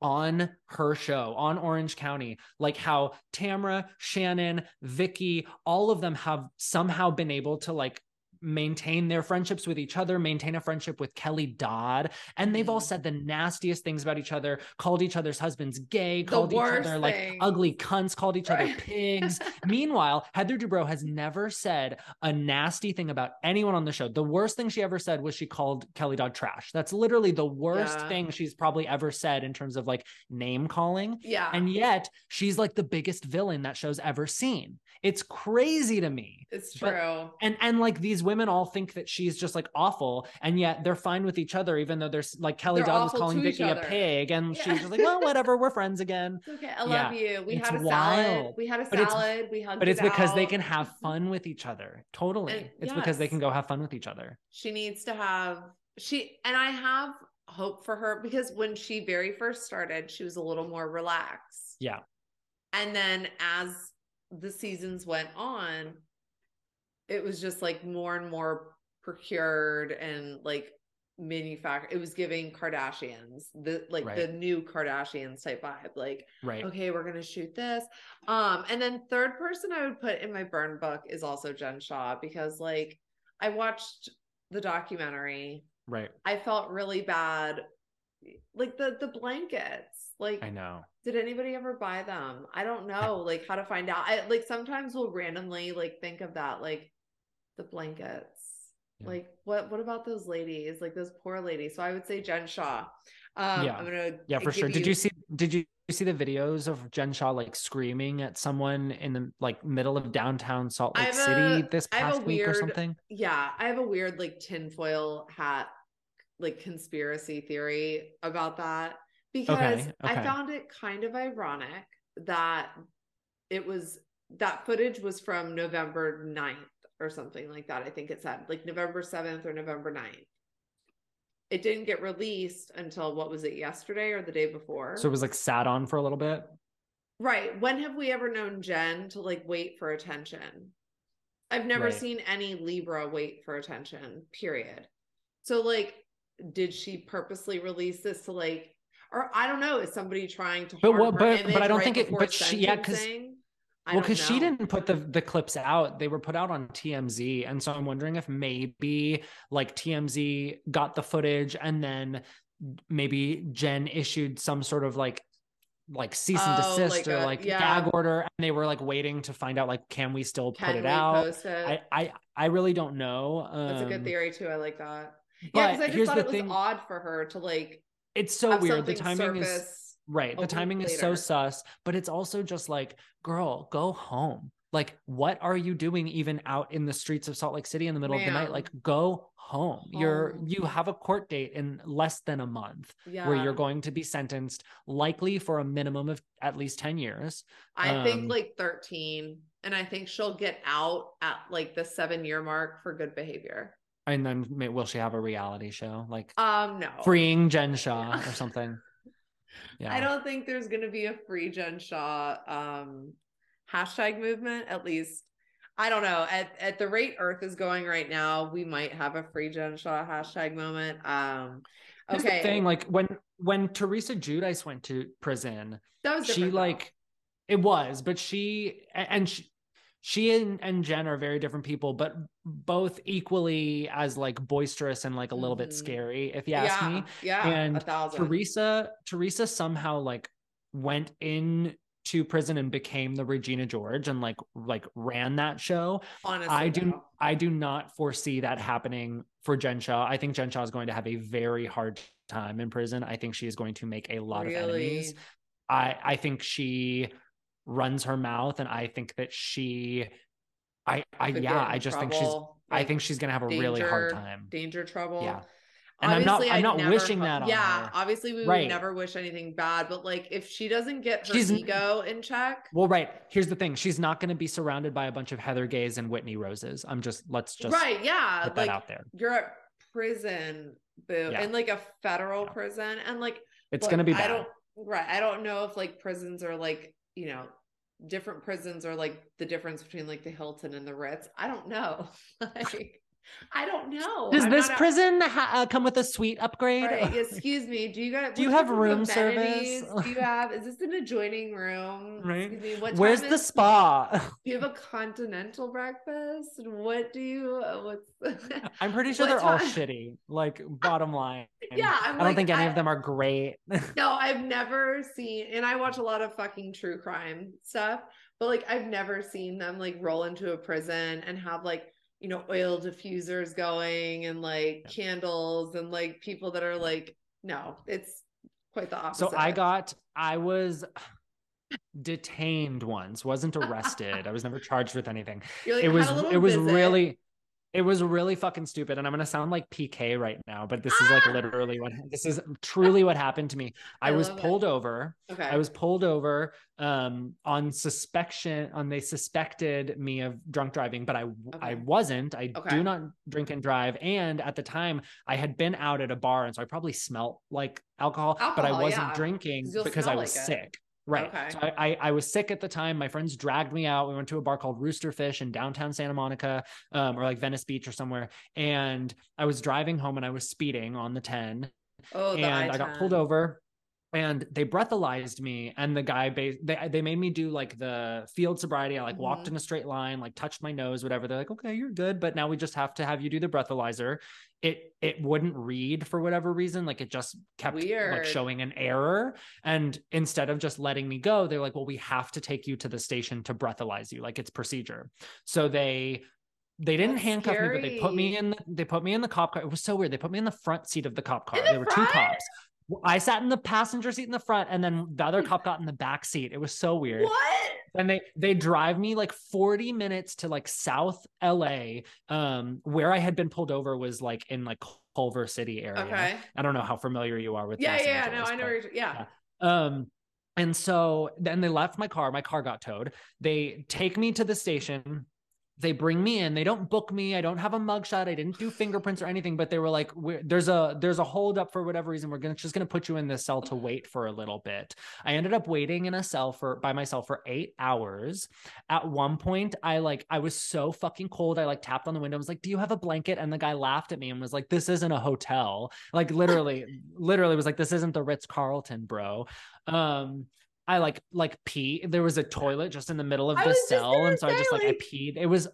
on her show on Orange County like how Tamra, Shannon, Vicki, all of them have somehow been able to like maintain their friendships with each other, maintain a friendship with Kelly Dodd, and they've all Mhm. said the nastiest things about each other, called each other's husbands gay, called each other like ugly cunts, called each other pigs. Meanwhile, Heather Dubrow has never said a nasty thing about anyone on the show. The worst thing she ever said was she called Kelly Dodd trash. That's literally the worst Yeah. thing she's probably ever said in terms of like name calling. Yeah. And yet she's like the biggest villain that show's ever seen. It's crazy to me. It's but- true. And and like these women all think that she's just like awful, and yet they're fine with each other, even though there's like Kelly They're Dodd was calling Vicki a pig, and Yeah. she's just like, well, whatever, we're friends again. It's okay. I Yeah, love you. We it's had a salad. We had a But salad. we hugged But it's it because they can have fun with each other. Totally. And- it's because they can go have fun with each other. she needs to have she and I have hope for her because when she very first started, she was a little more relaxed. Yeah. And then as the seasons went on, it was just like more and more procured and like manufactured. It was giving Kardashians, the like Right. the new Kardashians type vibe. Like, Right. okay, we're gonna shoot this. Um, and then third person I would put in my burn book is also Jen Shah because like I watched the documentary. Right. I felt really bad. Like the the blankets. Like I know. did anybody ever buy them? I don't know like how to find out. I like sometimes we'll randomly like think of that like the blankets. Yeah. Like what what about those ladies? Like those poor ladies. So I would say Jen Shah. Um Yeah. I'm gonna Yeah, for sure. Did you see did you see the videos of Jen Shah like screaming at someone in the like middle of downtown Salt Lake have City a- this I a past week or something? yeah, I have a weird like tinfoil hat like conspiracy theory about that because I okay. found it kind of ironic that it was that footage was from November 9th or something like that. I think it said like November 7th or November 9th. It didn't get released until what was it yesterday or the day before? So it was like sat on for a little bit. Right. When have we ever known Jen to like wait for attention? I've never Right. seen any Libra wait for attention, period. So, like, did she purposely release this to like, or I don't know, is somebody trying to But what- but- but I don't right think it- but she- yeah, 'cause- sentencing? I well, because she didn't put the the clips out; they were put out on TMZ, and so I'm wondering if maybe like TMZ got the footage, and then maybe Jen issued some sort of like like cease and Oh, desist like or a- like yeah. gag order, and they were like waiting to find out like can we still Can put it out? it? I, I I really don't know. That's a good Um, theory too. I like that. Yeah, because I just thought it was thing- odd for her to like It's so weird. The timing is surface Right. The timing is so sus, but it's also just like, girl, go home. Like, what are you doing even out in the streets of Salt Lake City in the middle of the night? Like, go home. You're you have a court date in less than a month yeah. where you're going to be sentenced likely for a minimum of at least 10 years. I Um, think like 13, and I think she'll get out at like the seven year mark for good behavior. And then will she have a reality show like Um, no, freeing Jen Shah Yeah. or something? Yeah. I don't think there's gonna be a free Jen Shah um hashtag movement. At least I don't know. At at the rate Earth is going right now, we might have a free Jen Shah hashtag moment. Um, Here's okay, the thing, like when when Teresa Giudice went to prison, that was she though. like it was but she and she, she and, and jen are very different people but both equally as like boisterous and like a little bit Mhm. scary if you ask yeah, me yeah, And a thousand. teresa teresa somehow like went in to prison and became the regina george and like like ran that show Honestly, i do though. i do not foresee that happening for jen shah i think jen shah is going to have a very hard time in prison i think she is going to make a lot of enemies I I think she runs her mouth and I think that she I I Could yeah, I just think she's trouble, I think she's gonna have a really hard time. Danger trouble. Yeah. And I'm not Obviously, I'm I'd not wishing ho- that on Yeah, her. obviously we Right. would never wish anything bad, but like if she doesn't get her She's ego in check, Well, right. Here's the thing. She's not going to be surrounded by a bunch of Heather Gays and Whitney Roses. I'm just let's just right? Yeah, put like that out there. you're at prison, boo, Yeah. and like a federal Yeah. prison, and like It's to be I don't right. I don't know if like prisons are like you know different prisons are like the difference between like the Hilton and the Ritz. I don't know. like I don't know. Does I'm this not a- prison ha- uh, come with a suite upgrade? Right. Excuse me. Do you guys Do you have room service? Do you have? Is this an adjoining room? Right. Excuse me. What Where's the is- spa? Do you have a continental breakfast? What do you? uh, What's? I'm pretty sure they're all shitty. Like bottom line. Yeah, I'm I don't like, think any I- of them are great. no, I've never seen, and I watch a lot of fucking true crime stuff, but like I've never seen them like roll into a prison and have like you know oil diffusers going and like candles and like people that are like no, it's quite the opposite. so I got I was detained once, wasn't arrested. I was never charged with anything. Like, it was had a little it was visit." really it was really fucking stupid and i'm gonna sound like pk right now but this is like Ah! literally what this is truly what happened to me i, I was love it. pulled over okay. i was pulled over um on suspicion on they suspected me of drunk driving but i i wasn't i Okay. do not drink and drive and at the time i had been out at a bar and so i probably smelt like alcohol, but i wasn't yeah, drinking because i was like sick Right. Okay. So I, I I was sick at the time. My friends dragged me out. We went to a bar called Rooster Fish in downtown Santa Monica, um, or like Venice Beach or somewhere. And I was driving home and I was speeding on the 10 oh, the and I got pulled over and they breathalyzed me and the guy they they made me do like the field sobriety. I like walked Mhm. in a straight line, like touched my nose, whatever. They're like, "Okay, you're good, but now we just have to have you do the breathalyzer." It it wouldn't read for whatever reason, like it just kept like showing an error and instead of just letting me go, they're like, "Well, we have to take you to the station to breathalyze you, like it's procedure." So they they didn't That's handcuff me, but they put me in the, they put me in the cop car. It was so weird. They put me in the front seat of the cop car. The there were two cops. I sat in the passenger seat in the front, and then the other cop got in the back seat. It was so weird. What? And they they drive me like 40 minutes to like South LA. Um, where I had been pulled over was like in like Culver City area. Okay. I don't know how familiar you are with Yeah, Los yeah, no, Angeles, I know. but- Where yeah. um, and so then they left my car. My car got towed. They take me to the station. They bring me in. They don't book me. I don't have a mugshot. I didn't do fingerprints or anything. But they were like, "There's a there's a hold up for whatever reason. We're gonna just gonna put you in this cell to wait for a little bit." I ended up waiting in a cell for by myself for eight hours. At one point, I like I was so fucking cold. I like tapped on the window. I was like, "Do you have a blanket?" And the guy laughed at me and was like, "This isn't a hotel." Like literally, literally was like, "This isn't the Ritz Carlton, bro." Um, I like like pee. There was a toilet just in the middle of the cell, and so I just like, I peed. It was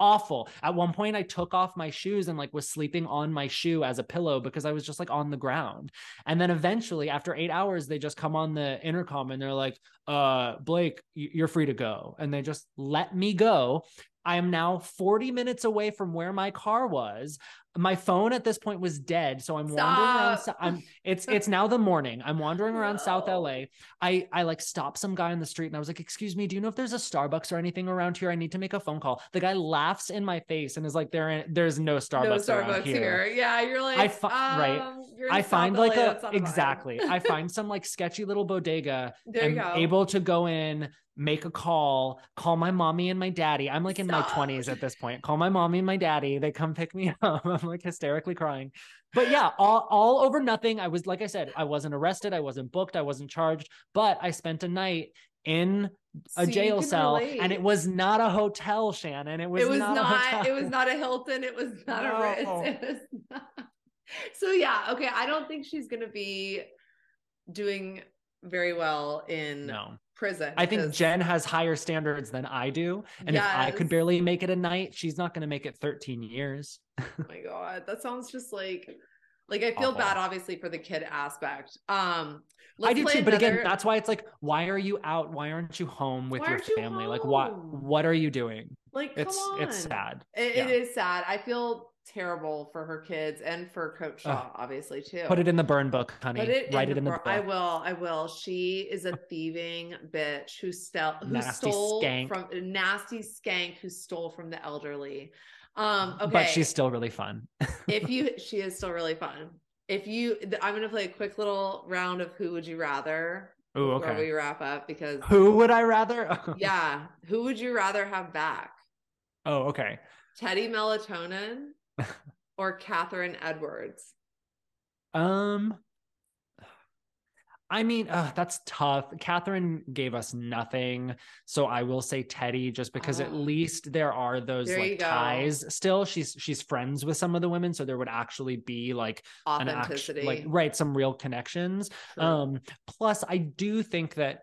awful. At one point, I took off my shoes and like was sleeping on my shoe as a pillow because I was just like on the ground. And then eventually, after eight hours, they just come on the intercom and they're like, "Uh, Blake, you're free to go," and they just let me go. I am now 40 minutes away from where my car was. My phone at this point was dead, so I'm wandering around. Stop. I'm it's it's now the morning. I'm wandering around South LA. I I like stopped some guy on the street and I was like, "Excuse me, do you know if there's a Starbucks or anything around here? I need to make a phone call." The guy laughs in my face and is like, "There there's no Starbucks, no around Starbucks here." here. Yeah, you're like, fi- right. um, you're I South find like a that's not vibe. exactly. I find some like sketchy little bodega There go. able to go in, make a call, call my mommy and my daddy. I'm like in my 20s at this point. Call my mommy and my daddy. They come pick me up. I'm like hysterically crying. But yeah, all, all over nothing. I was like I said, I wasn't arrested, I wasn't booked, I wasn't charged, but I spent a night in a jail cell relate. and it was not a hotel, Shannon. It was, it was not, not, it was not a Hilton. It was not a Ritz. It was not. So yeah, okay. I don't think she's gonna be doing very well in no. Prison. I think because- Jen has higher standards than I do. And if I could barely make it a night, she's not going to make it 13 years. Oh my god, that sounds just like like I feel Awful. bad obviously for the kid aspect. Um I do too. But again, that's why it's like, why are you out? Why aren't you home with Why your aren't you family? Like, what? What are you doing? like come It's on. it's sad. It, Yeah. it is sad. I feel terrible for her kids and for Coach Shah, obviously too. Put it in the burn book, honey. It Write in it in the book. I will. I will. She is a thieving bitch who stole who Nasty stole skank. from a nasty skank who stole from the elderly. Um, okay. But she's still really fun. if you she is still really fun. if you, I'm gonna play a quick little round of who would you rather Oh, before we wrap up because Who would I rather? yeah, who would you rather have back? Oh, okay. Teddi Melatonin or Kathryn Edwards? Um, I mean, uh, that's tough. Catherine gave us nothing, so I will say Teddi, just because at Oh. least there are those There like ties. Still, she's she's friends with some of the women, so there would actually be like an act- like right, some real connections. True. Um, plus, I do think that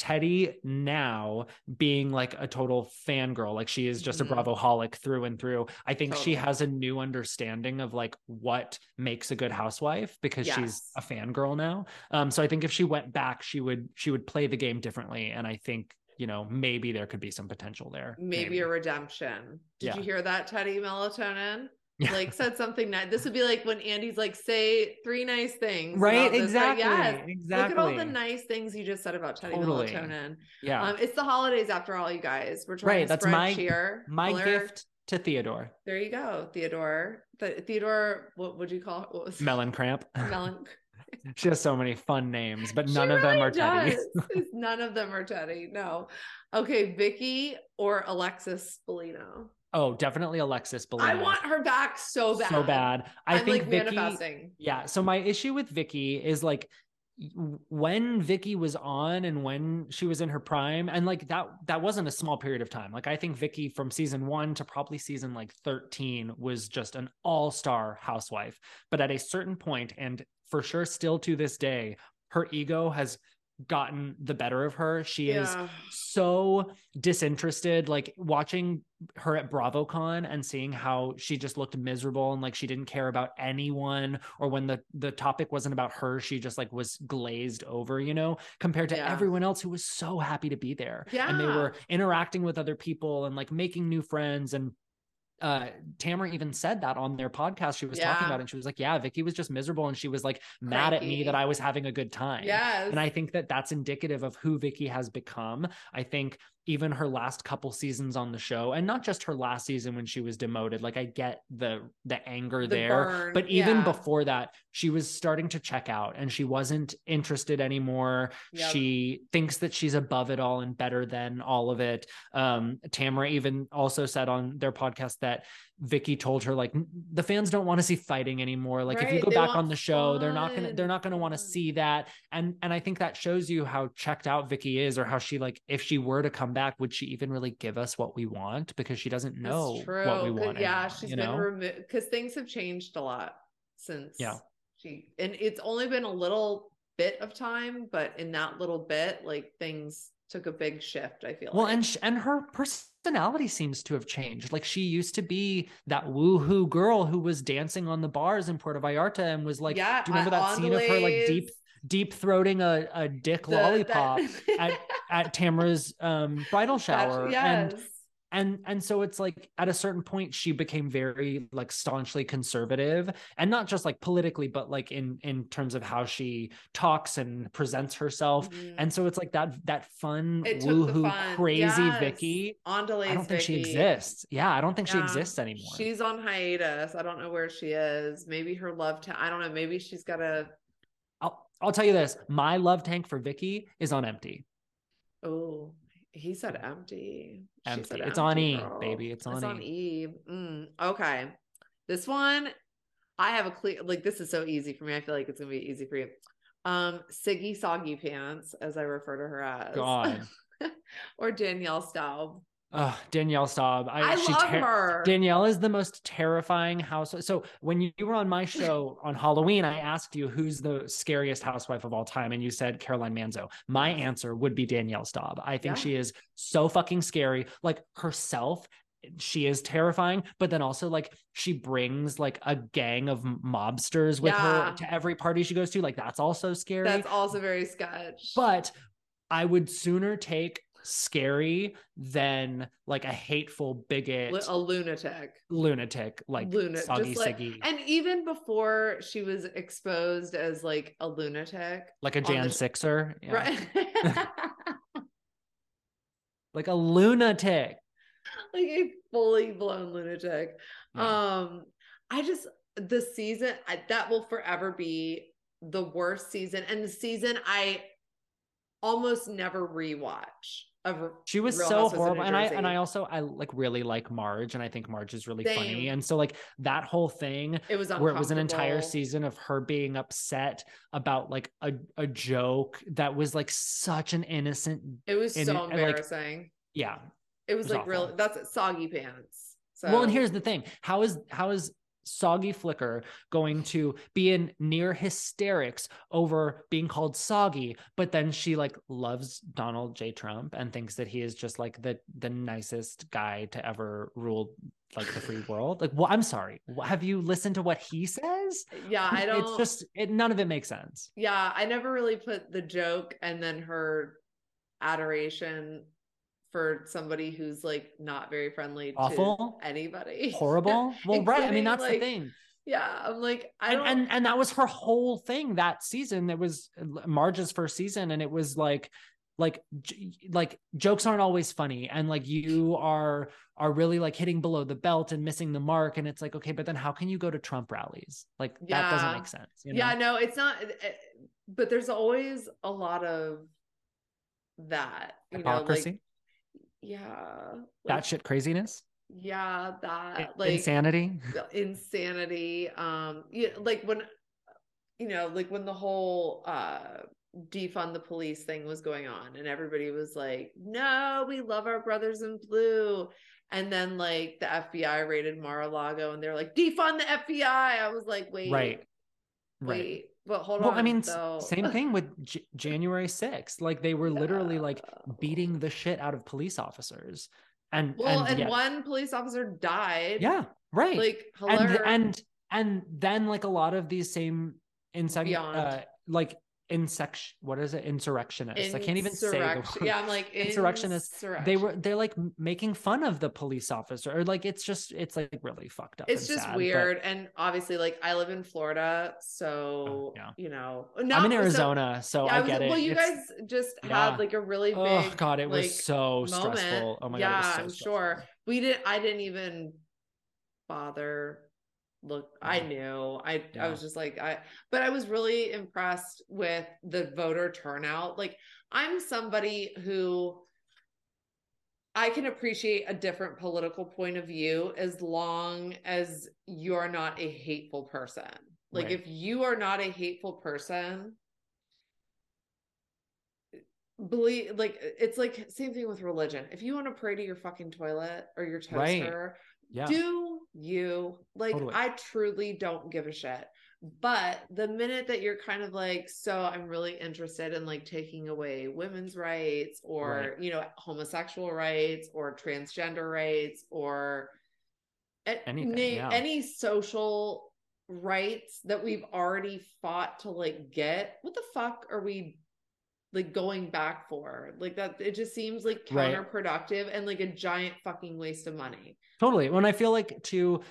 Teddi now being like a total fangirl, like she is just Mhm. a Bravo holic through and through. I think she has a new understanding of like what makes a good housewife because she's a fangirl now. Um, so I think if she went back, she would she would play the game differently. And I think, you know, maybe there could be some potential there. maybe, a redemption. Did Yeah. you hear that, Teddi Melatonin? Yeah. Like said something nice. This would be like when Andy's like, say three nice things. Right, this." Like, exactly. Look at all the nice things you just said about Teddi Totally. Melatonin. yeah. Um, it's the holidays after all, you guys. We're trying Right, to that's spread my- cheer. My gift to Theodore. There you go, Theodore. The, Theodore, what would you call it? Was Melon Cramp. Melon. she has so many fun names, but She none of them really are Teddi. None of them are Teddi. No. Okay, Vicki or Alexis Bellino. Oh, definitely Alexis Bellino. I want her back so bad. so bad. I I'm think like Vicki. manifesting. Yeah. So my issue with Vicki is like when Vicki was on and when she was in her prime, and like that that wasn't a small period of time. Like I think Vicki from season one to probably season like 13 was just an all-star housewife. But at a certain point, and for sure still to this day, her ego has gotten the better of her. She is so disinterested like watching her at BravoCon and seeing how she just looked miserable and like she didn't care about anyone or when the the topic wasn't about her she just like was glazed over you know compared to Yeah. everyone else who was so happy to be there and they were interacting with other people and like making new friends and uh Tamra even said that on their podcast she was talking about it and she was like yeah Vicki was just miserable and she was like mad at me that I was having a good time Yes. and I think that that's indicative of who Vicki has become. I think even her last couple seasons on the show, and not just her last season when she was demoted. Like I get the the anger The there, burn, but even yeah. before that, she was starting to check out, and she wasn't interested anymore. Yep. She thinks that she's above it all and better than all of it. Um, Tamra even also said on their podcast that Vicki told her like the fans don't want to see fighting anymore. Like if you go back on the show, they're not gonna they're not gonna want to see that. And and I think that shows you how checked out Vicki is, or how she like if she were to come back, would she even really give us what we want? Because she doesn't know what we want. Yeah, anymore, she's been know? removed because things have changed a lot since Yeah. she and it's only been a little bit of time, but in that little bit, like things took a big shift, I feel Well, like. and sh- and her personality seems to have changed. Like she used to be that woohoo girl who was dancing on the bars in Puerto Vallarta and was like, yeah, do you remember that scene of her like deep deep throating a, a dick the- that- lollipop at, at Tamra's um bridal shower? That's- And yes. And and so it's like at a certain point she became very like staunchly conservative and not just like politically but like in in terms of how she talks and presents herself Mhm. and so it's like that that fun woohoo fun. crazy Yes. vicki i don't think she exists yeah i don't think she exists anymore She's on hiatus. I don't know where she is. Maybe her love ta- I don't know. Maybe she's got a I'll, I'll tell you this my love tank for vicki is on empty oh he said empty. Empty. said It's on E, girl. baby. It's on E. Mm, okay. This one, I have a clear like this is so easy for me. I feel like it's gonna be easy for you. Um, Siggy Soggy Pants, as I refer to her as. god or Danielle Staub. Ugh, danielle staub I, she love ter- her. Danielle is the most terrifying house. So when you were on my show on Halloween, I asked you who's the scariest housewife of all time, and you said Caroline Manzo. My answer would be Danielle Staub. I think Yeah. she is so fucking scary. Like herself, she is terrifying, but then also like she brings like a gang of mobsters with Yeah. her to every party she goes to. Like that's also scary. That's also very sketch. but I would sooner take scary than like a hateful bigot a lunatic. lunatic like Lunatic, soggy like- siggy And even before she was exposed as like a lunatic, like a jan the- sixer yeah. right? like a lunatic like a fully blown lunatic. Yeah. Um, I just the season I- that will forever be the worst season and the season I almost never rewatch of She was Real so Housewives horrible, and I and I also I like really like Marge, and I think Marge is really funny, and so like that whole thing it was where it was an entire season of her being upset about like a, a joke that was like such an innocent It was and so it- and, like, embarrassing. yeah. It was was like real that's soggy pants. So well and here's the thing how is how is soggy flicker going to be in near hysterics over being called soggy but then she like loves donald j. Trump and thinks that he is just like the the nicest guy to ever rule like the free world. Like well i'm sorry. Have you listened to what he says? Yeah, I don't it's just it none of it makes sense. Yeah, I never really put the joke and then her adoration for somebody who's like not very friendly Awful? to anybody. horrible well right i mean that's like, the thing Yeah, I'm like I and, don't and and that was her whole thing that season that was uh, marge's first season and it was like like like jokes aren't always funny and like you are are really like hitting below the belt and missing the mark and it's like okay but then how can you go to trump rallies like that doesn't make sense you know? yeah, no, it's not but there's always a lot of that, you know, hypocrisy like yeah. that shit craziness? Yeah, that like insanity? insanity um yeah like when you know like when the whole uh defund the police thing was going on and everybody was like no we love our brothers in blue. And then like the fbi raided mar-a-lago and they're like defund the fbi i was like wait right. Right. wait but hold well on i mean though. same thing with J- january 6th like they were literally like beating the shit out of police officers and well and, and, yet- one police officer died yeah right like and hilarious. and and then like a lot of these same Beyond. uh like insect what is it insurrectionists i can't even say the word. yeah i'm like Insurrectionists, they were they're like making fun of the police officer or like it's just it's like really fucked up it's just sad, but weird and obviously like i live in florida so Oh, yeah. you know i'm in arizona so, yeah, i, was- get it well you It's- guys just yeah. had like a really big oh god it like, was so moment. stressful oh my yeah god yeah so i'm stressful. sure we didn't i didn't even bother look i knew i i was just like i but i was really impressed with the voter turnout like i'm somebody who I can appreciate a different political point of view as long as you're not a hateful person. Like Right. if you are not a hateful person, believe like it's like same thing with religion. If you want to pray to your fucking toilet or your Right. toaster, yeah do you like Totally. I truly don't give a shit. But the minute that you're kind of like, so I'm really interested in like taking away women's rights or, you know, homosexual rights or transgender rights or Anything, na- yeah. any social rights that we've already fought to like get, what the fuck are we like going back for? Like that, it just seems like Right. counterproductive and like a giant fucking waste of money. totally when i feel like to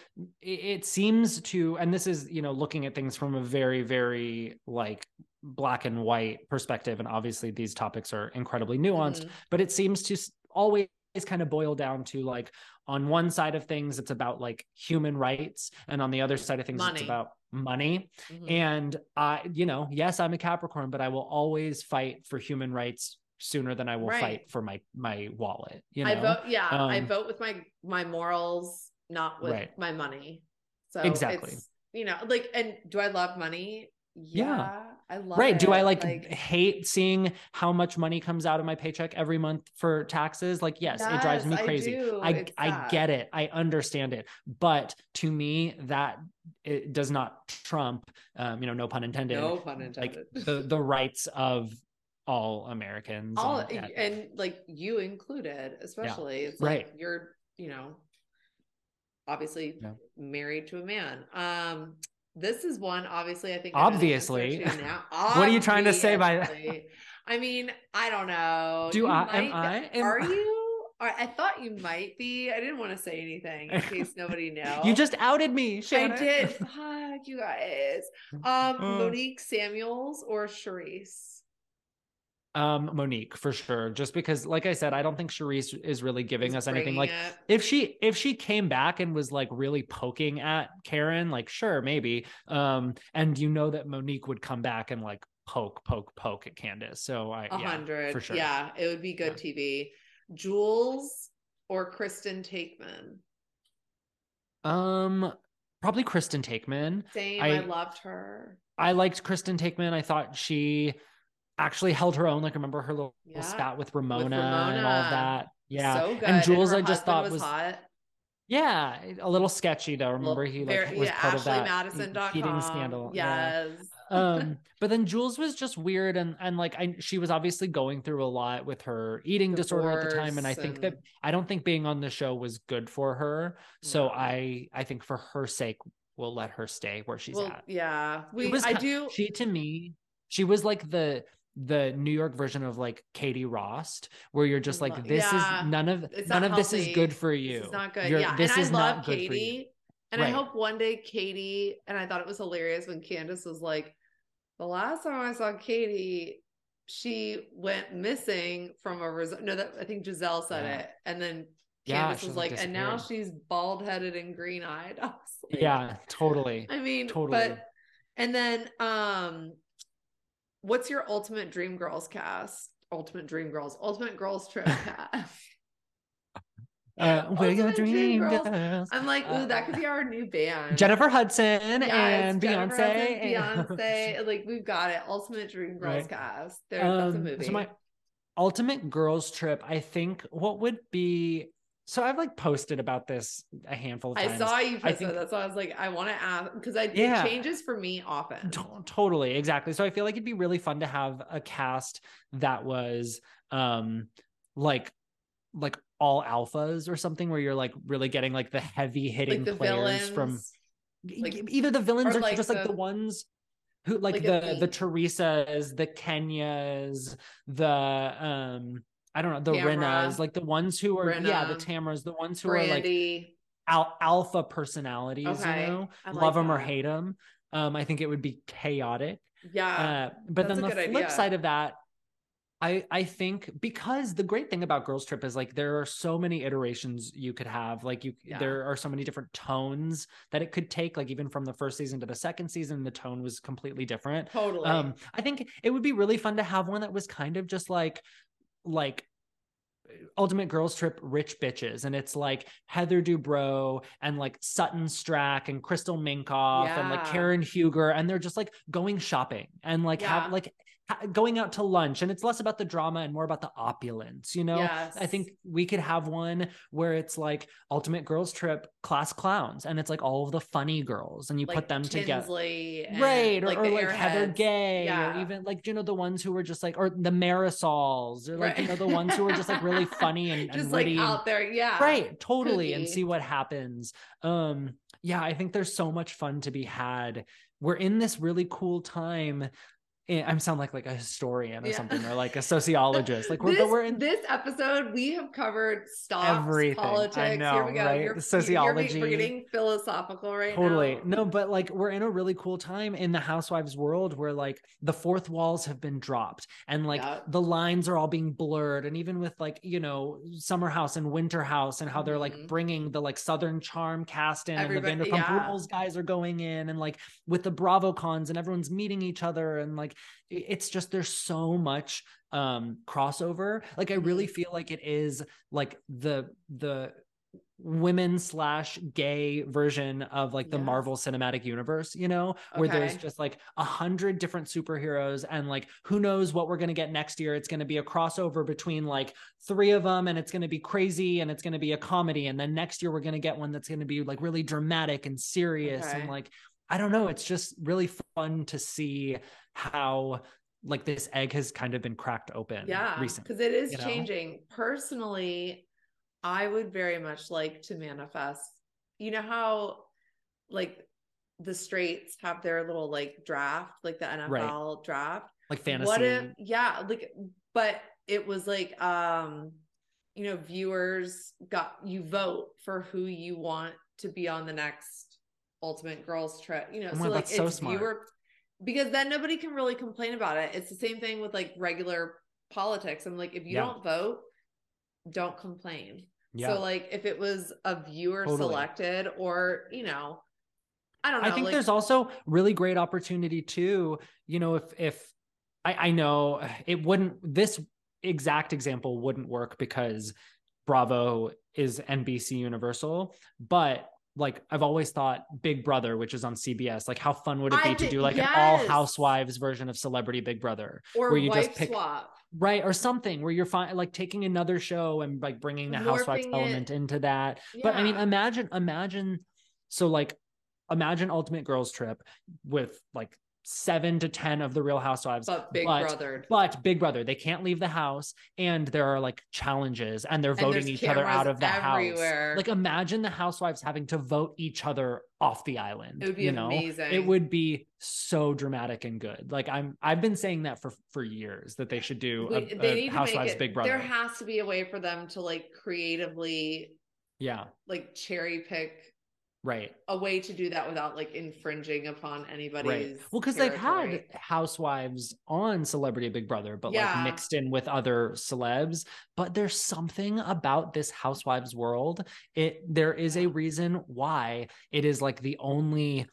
it, seems to and this is you know looking at things from a very very like black and white perspective and obviously these topics are incredibly nuanced Mhm. but it seems to always kind of boil down to like on one side of things it's about like human rights and on the other side of things Money. it's about money Mhm. and i you know yes i'm a capricorn but i will always fight for human rights sooner than i will Right. fight for my my wallet you know I vote, yeah, I Um, vote with my my morals, not with Right. my money. So Exactly. you know, like, and do I love money? Yeah, I love right do i it. like, hate seeing how much money comes out of my paycheck every month for taxes like yes, it drives me Yes, I crazy i i get it i understand it but to me that it does not trump um you know no pun intended no pun like intended. the the rights of all americans All and- and like you included, especially. It's Right. like you're, you know, obviously Yeah. married to a man. Um, this is one obviously I think Obviously. I know the now. What are you trying to say by that? I mean, I don't know. do You i am i am Are you? Or I thought you might be. I didn't want to say anything in case nobody knew. you just outed me I did. Fuck you guys. Um, Uh. Monique Samuels or Charrisse. Um, Monique for sure. Just because, like I said, I don't think Charrisse is really giving Just us anything. Like it. if she if she came back and was like really poking at Karen, like sure, maybe. Um, and you know that Monique would come back and like poke, poke, poke at Candiace. So I A yeah, hundred. for sure. Yeah, it would be good TV. Jules or Kristen Taekman. Um, probably Kristen Taekman. Same. I, I- loved her. I liked Kristen Taekman. I thought she actually held her own. Like remember her little Yeah. spat with Ramona, and Ramona. all of that. Yeah. So good. And Jules, her I just thought was, was hot. Yeah, a little sketchy though. Remember he like very- was yeah, part of that cheating scandal. Yeah. Yes. Um, but then Jules was just weird and and like I she was obviously going through a lot with her eating disorder at the time. And I Divorce think that I don't think being on the show was good for her. So No. I I think for her sake, we'll let her stay where she's well, at. yeah. We was I do She to me, she was like the the New York version of like Katie Rost, where you're just like, this yeah, is none of it's none of this is good for you. Is not good. You're- yeah. this and is I not love good for you. Katie. And I hope one day Katie, and I thought it was hilarious when Candiace was like, the last time I saw Katie, she went missing from a resort. No, that I think Gizelle said Yeah. it. And then Candiace was like, like, and now she's bald headed and green eyed. Like, Yeah, totally. I mean, Totally. but and then um what's your ultimate dream girls cast? Ultimate dream girls, ultimate girls trip cast. Uh, we're your Dream dream Girls. girls. I'm like, ooh, that could be our new band. Jennifer Hudson Yes, and Jennifer Beyonce. Hudson, Beyonce. Like we've got it. Ultimate Dream Girls Right. cast. There, that's a Um, movie. So my ultimate girls trip, I think what would be so I've like posted about this a handful of times. I saw you I think- it. That's why I was like, I want to ask because I Yeah. it changes for me often. To- totally exactly so i feel like it'd be really fun to have a cast that was um like like all alphas or something where you're like really getting like the heavy hitting Like players villains. from like- either the villains or or, like just like the- the ones who like, like the the. Teresas, the Kenyas, the um I don't know, the Tamra. Rinnas, like the ones who are yeah, the Rinna. Tamras, the ones who are like Brandi. al- alpha personalities, Okay, you know, I like love them or hate them. Um, I think it would be chaotic. yeah. Uh, but then the flip idea. side of that, I I think because the great thing about Girls Trip is like there are so many iterations you could have. Like you, Yeah. there are so many different tones that it could take. Like even from the first season to the second season, the tone was completely different. totally. Um, I think it would be really fun to have one that was kind of just like, like Ultimate Girls Trip rich bitches, and it's like Heather Dubrow and like Sutton Stracke and Crystal Minkoff and like Karen Huger, and they're just like going shopping and like Yeah. have like going out to lunch, and it's less about the drama and more about the opulence. You know, yes. I think we could have one where it's like Ultimate Girls Trip class clowns, and it's like all of the funny girls, and you like put them together Tinsley and, right or like or like heather gay Yeah. or even like you know the ones who were just like or the marisols or like you know the ones who were just like really funny and, just like witty and- out there. Yeah. right totally and see what happens um yeah i think there's so much fun to be had we're in this really cool time eh, i'm sound like like a historian or Yeah. something or like a sociologist like we're, this, we're in this episode, we have covered stocks, Everything. I politics. know, Here we go. right? You're, you're- Sociology. we're getting philosophical right totally now. no but like we're in a really cool time in the housewives world where like the fourth walls have been dropped and like Yep. the lines are all being blurred and even with like you know summer house and winter house and how they're like Mhm. bringing the like southern charm cast in and the vanderpump yeah. rules guys are going in and like with the bravo cons and everyone's meeting each other and like i- it's just there's so much um crossover like i really Mm-hmm. feel like it is like the the women slash gay version of like the. Marvel Cinematic Universe, you know, where there's just like a hundred different superheroes and like who knows what we're gonna get next year. It's gonna be a crossover between like three of them and it's gonna be crazy and it's gonna be a comedy. And then next year we're gonna get one that's gonna be like really dramatic and serious Okay. and like I don't know, it's just really fun to see how like this egg has kind of been cracked open Yeah. Because it is you know? changing. Personally, I would very much like to manifest. You know how like the straights have their little like draft, like the NFL draft? Like fantasy. What if yeah, like but it was like um you know, viewers got you vote for who you want to be on the next ultimate girls trip. You know, Oh so God, like so it's smart. viewer because then nobody can really complain about it. It's the same thing with like regular politics. I'm like, if you Yeah. don't vote, don't complain. Yeah. So like if it was a viewer Totally. selected or, you know, I don't know. I think like, there's also really great opportunity too. You know, if if I, I know it wouldn't this exact example wouldn't work because Bravo is NBC Universal, but like I've always thought Big Brother, which is on CBS, like how fun would it I be to do like an all housewives version of Celebrity Big Brother? or where you just pick- swap. Right, or something where you're fine, like taking another show and like bringing the housewives it. element into that. But I mean, imagine, imagine, so like, imagine Ultimate Girls Trip with like seven to ten of the Real Housewives, but Big but- Brother. but Big Brother, they can't leave the house, and there are like challenges, and they're voting there's each other out of the everywhere. house. Like, imagine the housewives having to vote each other off the island. It would be you know? amazing. It would be so dramatic and good. Like I'm, I've been saying that for for years that they should do a, they a Housewives it, Big Brother. There has to be a way for them to like creatively yeah, like cherry pick right. a way to do that without like infringing upon anybody's Right. Well, because they've had housewives on Celebrity Big Brother, but Yeah. like mixed in with other celebs. But there's something about this housewives world. It there is a reason why it is like the only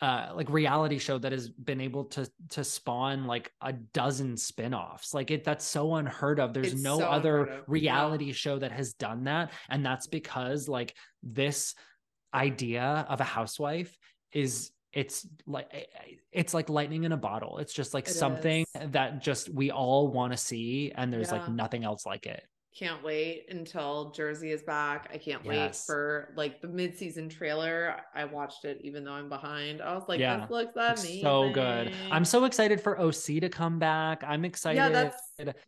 uh like reality show that has been able to to spawn like a dozen spin-offs like it that's so unheard of there's It's no so other reality show that has done that and that's because like this idea of a housewife is it's like eh, eh, it's like lightning in a bottle it's just like It something is. that just we all want to see and there's like nothing else like it can't wait until Jersey is back. I can't wait for like the mid-season trailer. I watched it even though I'm behind. I was like, Yeah. this looks amazing. so good i'm so excited for oc to come back i'm excited Yeah, that's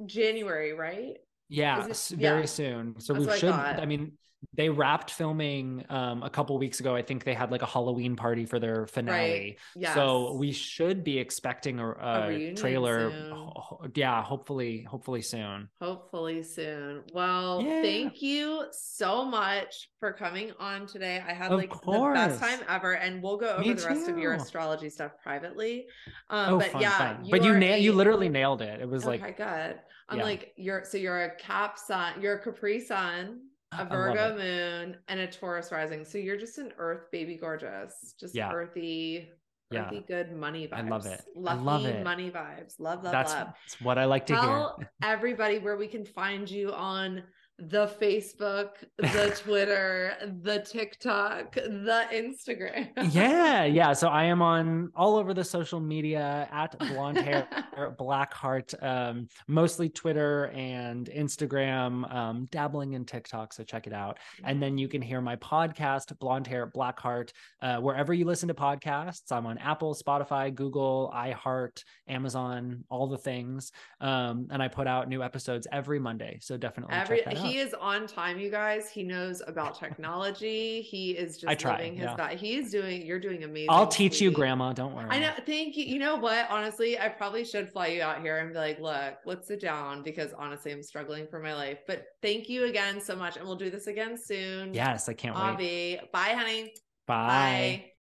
January, right? Yeah, it- very yeah. soon. So That's we what I should. I, mean, they wrapped filming um, a couple weeks ago. I think they had like a Halloween party for their finale. Yes. So we should be expecting a, a, reunion trailer. soon. yeah, hopefully, hopefully soon. Hopefully soon. Well, Yeah. thank you so much for coming on today. I had Of like the best time ever, and we'll go over Me the rest of your astrology stuff privately. Um, Oh, but fun, yeah, fun. But you are nailed. You literally nailed it. It was okay, like good. I'm yeah. like you're so you're a Cap sun, you're a Capri sun, a Virgo moon, and a Taurus rising. So you're just an Earth baby, gorgeous, just Yeah. earthy. Yeah. Earthy good money vibes. I love it. I love it. money vibes. Love, love, that's, love. that's what I like to Tell hear. everybody where we can find you on the Facebook, the Twitter, the TikTok, the Instagram. yeah, yeah. So I am on all over the social media at blonde hair black heart um mostly twitter and instagram um dabbling in tiktok so check it out and then you can hear my podcast blonde hair black heart uh, wherever you listen to podcasts i'm on apple spotify google iheart amazon all the things um and i put out new episodes every monday so definitely Every check that he is on time, you guys. He knows about technology. He is just I try, living his yeah. best. He is doing. You're doing amazing. i'll teach you grandma don't worry I know. Thank you. You know what? Honestly, I probably should fly you out here and be like, look, let's sit down because honestly, I'm struggling for my life. But thank you again so much. And we'll do this again soon. yes i can't wait Avi. Bye, honey. Bye. Bye.